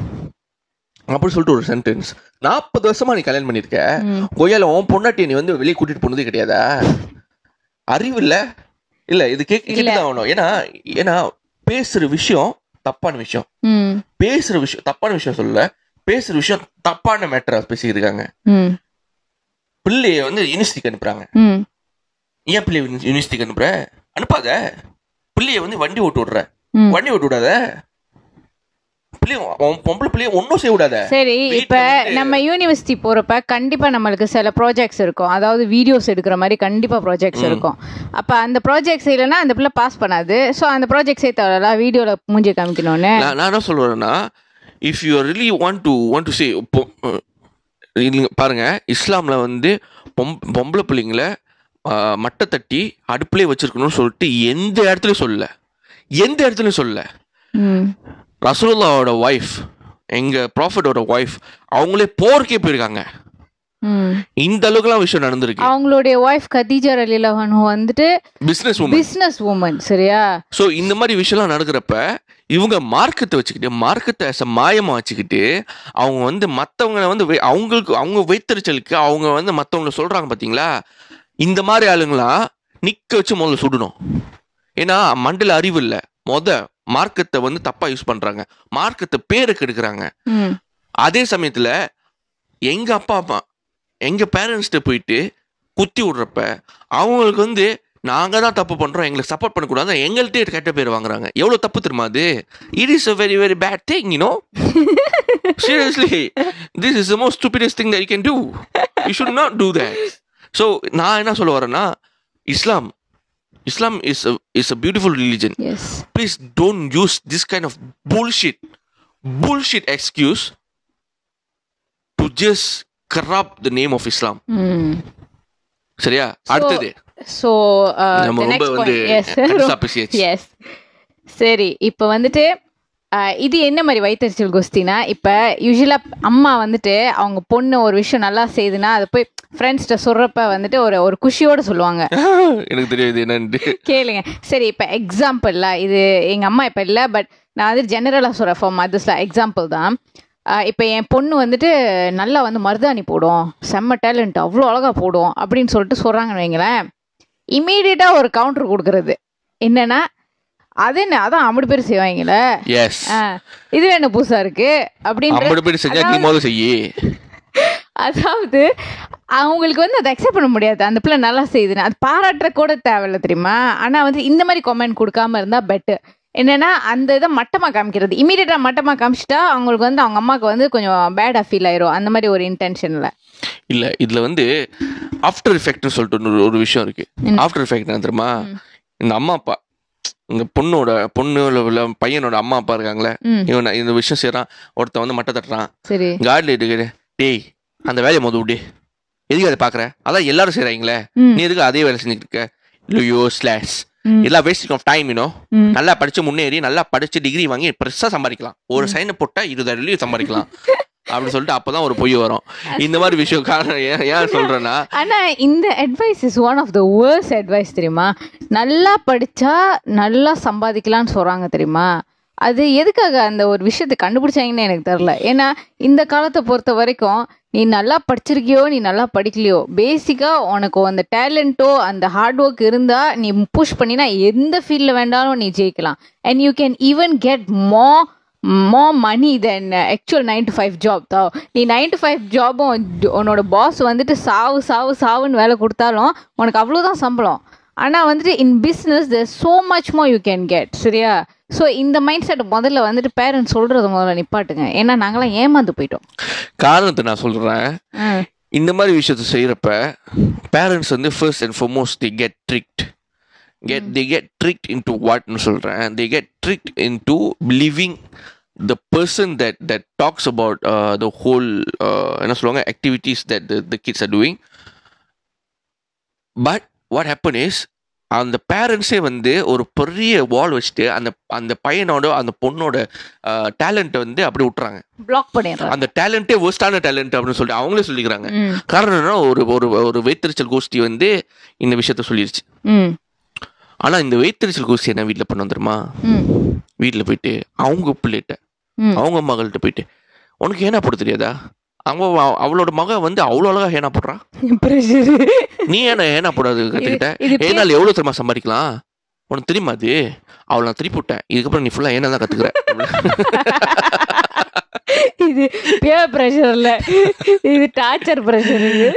அப்படின்னு சொல்லிட்டு ஒரு சென்டென்ஸ் நாற்பது வருஷமா நீ கல்யாணம் பண்ணிருக்க ம். கொய்யால உன் பொண்டாட்டியை நீ வந்து வெளியே கூட்டிட்டு போனதே கிடையாதா? அறிவு இல்ல? இல்ல இது கேட்க ஆகணும். ஏன்னா ஏன்னா பேசுற விஷயம் தப்பான விஷயம். பேசுற விஷயம் தப்பான விஷயம் சொல்லல. பேசுற விஷயம் தப்பான மேட்டரா பேசியிருக்காங்க ம். பிள்ளைய வந்து யூனிவர்சிட்டிக்கு அனுப்புறாங்க. ம். ஏன் பிள்ளைய யூனிவர்சிட்டிக்கு அனுப்புற? அனுப்பாத. பிள்ளைய வந்து வண்டி ஓட்டு விடுற. வண்டி ஓட்டு விடாத. சரி இப்ப நம்ம யூனிவர்சிட்டி போறப்ப கண்டிப்பா நம்மளுக்கு சில ப்ராஜெக்ட்ஸ் இருக்கும். அதாவது வீடியோஸ் எடுக்கிற மாதிரி கண்டிப்பா ப்ராஜெக்ட்ஸ் இருக்கும். அப்ப அந்த ப்ராஜெக்ட்ஸ் இல்லைன்னா அந்த பிள்ளை பாஸ் பண்ணாது. ஸோ அந்த ப்ராஜெக்ட் சேர்த்தவளா வீடியோல மூஞ்சி காமிக்கணும்னு? நான் என்ன சொல்லுவேன்னா if you really want to want to say பாருங்க இஸ்லாம்ல வந்து பொம் பொம்பளை பிள்ளைங்கள மட்டை தட்டி அடுப்புலேயே வச்சிருக்கணும்னு சொல்லிட்டு எந்த இடத்துலயும் சொல்லல. எந்த இடத்துலயும் சொல்லல. ம். ரசூலுல்லாவோட ஒய்ஃப் எங்க ப்ராஃபிட்டோட ஒய்ஃப் அவங்களே போருக்கே போயிருக்காங்க. இந்த அளவுக்குலாம் விஷயம் நடந்திருக்கு. அவங்களுடைய ஒய்ஃப் கதீஜா அலிலவன் வந்துட்டு பிசினஸ் பிசினஸ் உமன் சரியா? ஸோ இந்த மாதிரி விஷயம்லாம் நடக்கிறப்ப இவங்க மார்க்கத்தை வச்சுக்கிட்டு மார்க்கத்தை as a மாயமா வச்சுக்கிட்டு அவங்க வந்து மற்றவங்களை வந்து அவங்களுக்கு அவங்க வைத்தறிச்சலுக்கு அவங்க வந்து மற்றவங்கள சொல்றாங்க பார்த்தீங்களா இந்த மாதிரி ஆளுங்களாம் நிக்க வச்சு முதல்ல சுடணும். ஏன்னா மண்டல அறிவு இல்லை. மொத மார்க்கத்தை வந்து தப்பா யூஸ் பண்றாங்க. மார்க்கத்தை பேரை கெடுக்குறாங்க. ம். அதே சமயத்துல எங்க அப்பா அம்மா எங்க பேரண்ட்ஸ்கிட்ட போயிட்டு குத்தி விடுறப்ப அவங்களுக்கு வந்து நாங்க தான் தப்பு பண்றோம் எங்களுக்கு சப்போர்ட் பண்ணக்கூடாது எங்கள்கிட்டே கெட்ட பேர் வாங்குறாங்க. எவ்வளவு தப்பு தெரியுமா அது? It is a very very bad thing you know seriously this is the most stupidest thing you can do. You should not do that. So நான் என்ன சொல்ல வரேன்னா Islam Islam is is a beautiful religion yes please don't use this kind of bullshit bullshit excuse to just corrupt the name of islam. ம் சரியா? அடுத்தது. So. S சரி இப்போ வந்துட்டு இது என்ன மாதிரி வயிற்றுச்சல் கோஸ்தினா இப்போ யூஸ்வலாக அம்மா வந்துட்டு அவங்க பொண்ணு ஒரு விஷயம் நல்லா செய்யுதுன்னா அதை போய் ஃப்ரெண்ட்ஸ்கிட்ட சொல்கிறப்ப வந்துட்டு ஒரு ஒரு குஷியோட சொல்லுவாங்க. எனக்கு தெரியாது என்னன்ட்டு. கேளுங்க. சரி இப்போ எக்ஸாம்பிள்ல இது எங்கள் அம்மா இப்போ இல்லை பட் நான் வந்து ஜெனரலாக சொல்கிறேன் ஃபார் மதர்ஸில் எக்ஸாம்பிள் தான். இப்போ என் பொண்ணு வந்துட்டு நல்லா வந்து மருதாணி போடும். செம்ம டேலண்ட் அவ்வளோ அழகாக போடும் அப்படின்னு சொல்லிட்டு சொல்கிறாங்கன்னு வைங்களேன். இமீடியட்டாக ஒரு கவுண்டர் கொடுக்கறது. என்னன்னா அது என்ன அதான் அப்படி பேர் செய்வாங்களே எஸ் இது என்ன புதுசா இருக்கு? அப்படின்ற ஐம்பது பேர் செஞ்சா நீ முதல்ல செய்யி. அதாவது அவங்களுக்கு வந்து அதை அக்செப்ட் பண்ண முடியாது. அந்த பிள்ளை நல்லா செய்யுதுன்னு. அது பாராட்டுற கூட தேவையில்ல தெரியுமா? ஆனா வந்து இந்த மாதிரி கமெண்ட் கொடுக்காம இருந்தா பெட்டர் என்னன்னா அந்த இதை மட்டமா காமிக்கிறது. இமீடியட்டா மட்டமா காமிச்சிட்டா அவங்களுக்கு வந்து அவங்க அம்மாவுக்கு வந்து கொஞ்சம் பேடா ஃபீல் ஆயிரும். அந்த மாதிரி ஒரு இன்டென்ஷன்ல இல்ல இதுல வந்து ஆஃப்டர் எஃபெக்ட்னு சொல்லிட்டு ஒரு- விஷயம் இருக்கு. ஆஃப்டர் எஃபெக்ட் தெரியுமா? இந்த அம்மா அப்பா இந்த பொண்ணோட பொண்ணு இல்ல இல்ல பையனோட அம்மா அப்பா இருக்காங்களே இவன் இந்த விஷயம் செய்யறான் ஒருத்தன் வந்து மட்டை தட்டுறான். சரி. கார்டில் இருக்கு டேய் அந்த வேலையை மொதல் விடு. எதுக்கு அதை பாக்குற அதான் எல்லாரும் செய்றாங்களே. ம். நீ எதுக்கு அதே வேலை செஞ்சுட்டு இருக்க? இல்லையோ ஸ்லாஷ் ம். எல்லாம் வேஸ்டிங் ஆஃப் டைம் யூனோ. நல்லா படிச்சு முன்னேறி நல்லா படிச்சு டிகிரி வாங்கி பெருசா சம்பாதிக்கலாம். ஒரு சைனை போட்டா இருபதாயிரம் வெள்ளியும் சம்பாதிக்கலாம். அப்படின்னு சொல்லிட்டு அப்பதான் ஒரு பொய் வரும். இந்த மாதிரி விஷயம் காரணம் ஏன் ஏன் சொல்றேன்னா ஆனா இந்த advice is one of the worst advice தெரியுமா? நல்லா படிச்சா நல்லா சம்பாதிக்கலாம்னு சொல்றாங்க தெரியுமா? அது எதுக்காக அந்த ஒரு விஷயத்தை கண்டுபிடிச்சாங்கன்னு எனக்கு தெரில ஏன்னா இந்த காலத்தை பொறுத்த வரைக்கும் நீ நல்லா படிச்சிருக்கியோ நீ நல்லா படிக்கலையோ பேசிக்காக உனக்கு அந்த டேலண்ட்டோ அந்த ஹார்ட் ஒர்க் இருந்தால் நீ புஷ் பண்ணினா எந்த ஃபீல்டில் வேண்டாலும் நீ ஜெயிக்கலாம். And you can even get more more money then actual nine to five job தான் நீ நைன் டு ஃபைவ் ஜாபும் உன்னோட பாஸ் வந்துட்டு சாவு சாவு சாவுன்னு வேலை கொடுத்தாலும் உனக்கு அவ்வளோதான் சம்பளம். ஆனால் வந்துட்டு in business there's so much more you can get சரியா? ஸோ இந்த மைண்ட் செட் முதல்ல வந்துட்டு பேரண்ட்ஸ் சொல்கிறத முதல்ல நிப்பாட்டுங்க. ஏன்னா நாங்களாம் ஏமாந்து போயிட்டோம். காரணத்தை நான் சொல்றேன். ம் இந்த மாதிரி விஷயத்த செய்யறப்ப பேரண்ட்ஸ் வந்து first and foremost they get tricked get they get tricked into வாட்னு சொல்றேன். They get tricked into believing the person that that talks about the whole என்ன சொல்லுவாங்க activities that the kids are doing but what happen is அந்த பேரண்ட்ஸே வந்து ஒரு பெரிய வால் வச்சுட்டு அந்த அந்த பையனோட அந்த பொண்ணோட டேலண்ட்டை வந்து அப்படி விட்டுறாங்க. பிளாக் பண்ணிடுறாங்க. அந்த டேலண்ட்டே வேர்ஸ்டான டேலண்ட் அப்படின்னு சொல்லிட்டு அவங்களே சொல்லிக்கிறாங்க. காரணம் என்ன ஒரு ஒரு ஒரு வைத்தறிச்சல் கோஷ்டி வந்து இந்த விஷயத்த சொல்லிருச்சு. ம். ஆனா இந்த வைத்தறிச்சல் கோஷ்டி என்ன வீட்டில் பண்ண தெரியுமா? ம். வீட்டில் போயிட்டு அவங்க பிள்ளைகிட்ட. அவங்க மகள்கிட்ட போயிட்டு உனக்கு ஏனா போட தெரியாதா? அவ அவ- அவளோட மக வந்து அவ்வளோ அழகா ஏனா போடுறா? ப்ரெஷர் நீ ஏன்னா ஏனா போடாது பேர்- ஏனால் எவ்வளோ தெரியுமா சம்பாதிக்கலாம்? உனக்கு தெரியுமா அது? அவளை நான் திருப்பி விட்டேன். இதுக்கப்புறம் நீ ஃபுல்லாக ஏனா தான் கத்துக்கிற. இது பியர் ப்ரெஷர் இல்ல. இது டார்ச்சர் ப்ரெஷர் இது.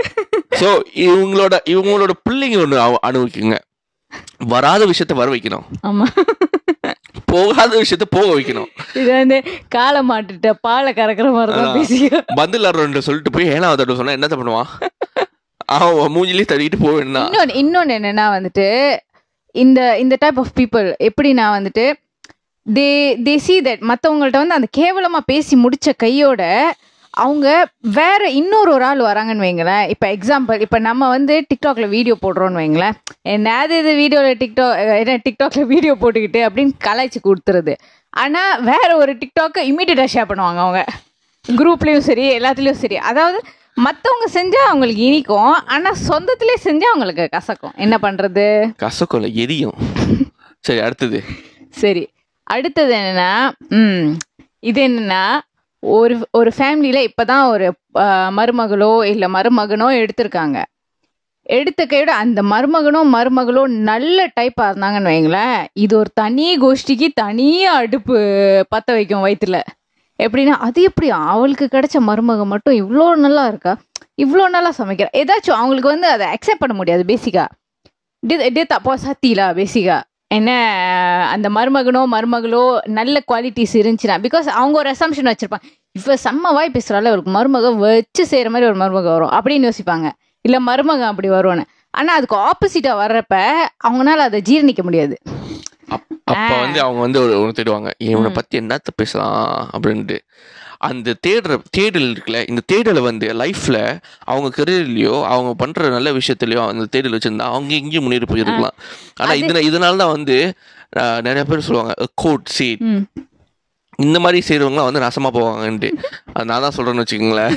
ஸோ இவங்களோட இவங்களோட பிள்ளைங்க ஒன்று அனுபவிக்குங்க. வராத விஷயத்த வர வைக்கணும். ஆமா. போகாத விஷயத்த போக வைக்கணும். இது வந்து காலை மாட்டுட்ட பாலை கறக்குற மாதிரி தான். பேசிக்க பந்தில் ரெண்டு சொல்லிட்டு போய் ஏழாவது தடவை சொன்னா என்னத்த பண்ணுவான்? அவன் மூஞ்சிலே தள்ளிட்டு போக வேண்டாம் இன்னொன்னு இன்னொன்னு என்னன்னா வந்துட்டு இந்த இந்த டைப் ஆஃப் பீப்புள் எப்படின்னா வந்துட்டு தே தே சி தட் மற்றவங்கள்ட்ட வந்து அந்த கேவலமாக பேசி முடிச்ச கையோட அவங்க வேற இன்னொரு ஒரு ஆள் வராங்கன்னு வைங்களேன். இப்போ எக்ஸாம்பிள் இப்போ நம்ம வந்து டிக்டாக்ல வீடியோ போடுறோம்னு வைங்களேன். என்னது இது வீடியோவில் டிக்டாக் என்ன டிக்டாக்ல வீடியோ போட்டுக்கிட்டு அப்படின்னு கலாய்ச்சி கொடுத்துருது. ஆனால் வேற ஒரு டிக்டாக்கை இமீடியட்டாக ஷேர் பண்ணுவாங்க அவங்க. குரூப்லேயும் சரி எல்லாத்துலேயும் சரி. அதாவது மற்றவங்க செஞ்சால் அவங்களுக்கு இனிக்கும் ஆனால் சொந்தத்திலே செஞ்சால் அவங்களுக்கு கசக்கும். என்ன பண்ணுறது கசக்கொல்ல எரியும். சரி அடுத்தது. சரி. அடுத்தது என்னன்னா இது என்னன்னா ஒரு ஒரு ஃபேமிலியில் இப்போ தான் ஒரு மருமகளோ இல்லை மருமகனோ எடுத்திருக்காங்க. எடுத்த கையோட அந்த மருமகனோ மருமகளோ நல்ல டைப்பாக இருந்தாங்கன்னு வைங்களேன் இது ஒரு தனி கோஷ்டிக்கு தனியாக அடுப்பு பற்ற வைக்கும் வயிற்றுல எப்படின்னா அது எப்படி? அவளுக்கு கிடைச்ச மருமக மட்டும் இவ்வளோ நல்லா இருக்கா? இவ்வளோ நல்லா சமைக்கிறா. ஏதாச்சும் அவங்களுக்கு வந்து அதை அக்செப்ட் பண்ண முடியாது பேசிக்கா டே தப்போ சத்திலா பேசிக்கா என்ன அந்த மருமகனோ மருமகளோ நல்ல குவாலிட்டிஸ் இருந்துச்சுன்னா பிகாஸ் அவங்க ஒரு அசம்ஷன் வச்சிருப்பாங்க. இப்போ செம்ம வாய் பேசுகிறாள் ஒரு மருமக வச்சு செய்கிற மாதிரி ஒரு மருமக வரும் அப்படின்னு யோசிப்பாங்க. இல்லை மருமகன் அப்படி வரும்னு. ஆனால் அதுக்கு ஆப்போசிட்டாக வர்றப்ப அவங்களால அதை ஜீரணிக்க முடியாது. அப்- அப்ப வந்து அவங்க வந்து ஒரு ஒன்று தேடுவாங்க இவனை பத்தி என்னத்த பேசலாம்? அப்படின்ட்டு. அந்த தேடுற தேடல் இருக்குல்ல இந்த தேடலை வந்து லைஃப்ல அவங்க கரியர்லயோ அவங்க பண்ற நல்ல விஷயத்துலயோ அந்த தேடல் வச்சிருந்தா அவங்க எங்கேயும் முன்னேறி போயிருக்கலாம். ஆனா இதனால இதனால தான் வந்து நிறைய பேர் சொல்லுவாங்க கோட் சீட் இந்த மாதிரி செய்கிறவங்களாம் வந்து நாசமாக போவாங்கன்ட்டு. நான் தான் சொல்கிறேன்னு வச்சுக்கோங்களேன்.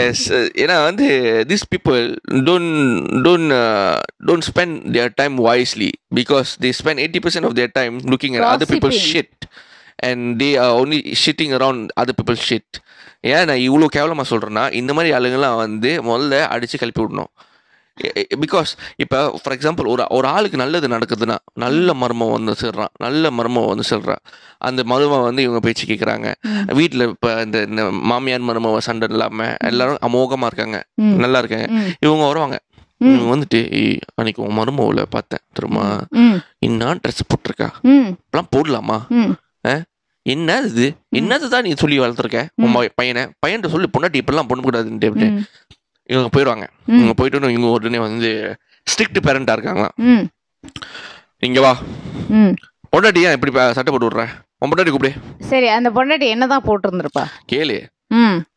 எஸ் ஏன்னா வந்து this people don't don't don't spend their time wisely because they spend eighty percent of their time looking at other people. Shit and they are only shitting around other people shit ஏன் நான் இவ்வளோ கேவலமாக சொல்கிறேன்னா இந்த மாதிரி ஆளுங்கெல்லாம் வந்து முதல்ல அடித்து கிளப்பி விடணும். பிகாஸ் இப்போ ஃபார் எக்ஸாம்பிள் ஒரு ஒரு ஆளுக்கு நல்லது நடக்குதுன்னா நல்ல மர்மம் வந்து சொல்கிறான் நல்ல மர்மம் வந்து சொல்கிறான் அந்த மருமம் வந்து இவங்க பேச்சு கேட்குறாங்க வீட்டில் இப்போ இந்த இந்த மாமியார் மருமவ சண்டை இல்லாமல் எல்லாரும் அமோகமாக இருக்காங்க. நல்லா இருக்காங்க. இவங்க வருவாங்க. இவங்க வந்துட்டு "ஏய், அன்னைக்கு உன் மருமவில் பார்த்தேன் திரும்ப ம். என்ன ட்ரெஸ் போட்டிருக்கா. இப்பெல்லாம் போடலாமா? ம். என்ன இது? என்னது தான் நீ சொல்லி வளர்த்துருக்க? உன் பையனை? பையன்ட்ட சொல்லி பொண்டாட்டி இப்பெல்லாம் பொண்ணு கூடாதுன்ட்டு. இவங்க போயிடுவாங்க. இவங்க போயிட்டு இவங்க உடனே வந்து ஸ்ட்ரிக்ட் பேரண்டா இருக்காங்களாம். இங்க வா. பொண்டாட்டி ஏன் இப்படி சட்டை போட்டு விடுற? உன் பொண்டாட்டி கூப்பிடு. சரி அந்த பொண்டாட்டி என்னதான் போட்டிருந்திருப்பா? கேளு.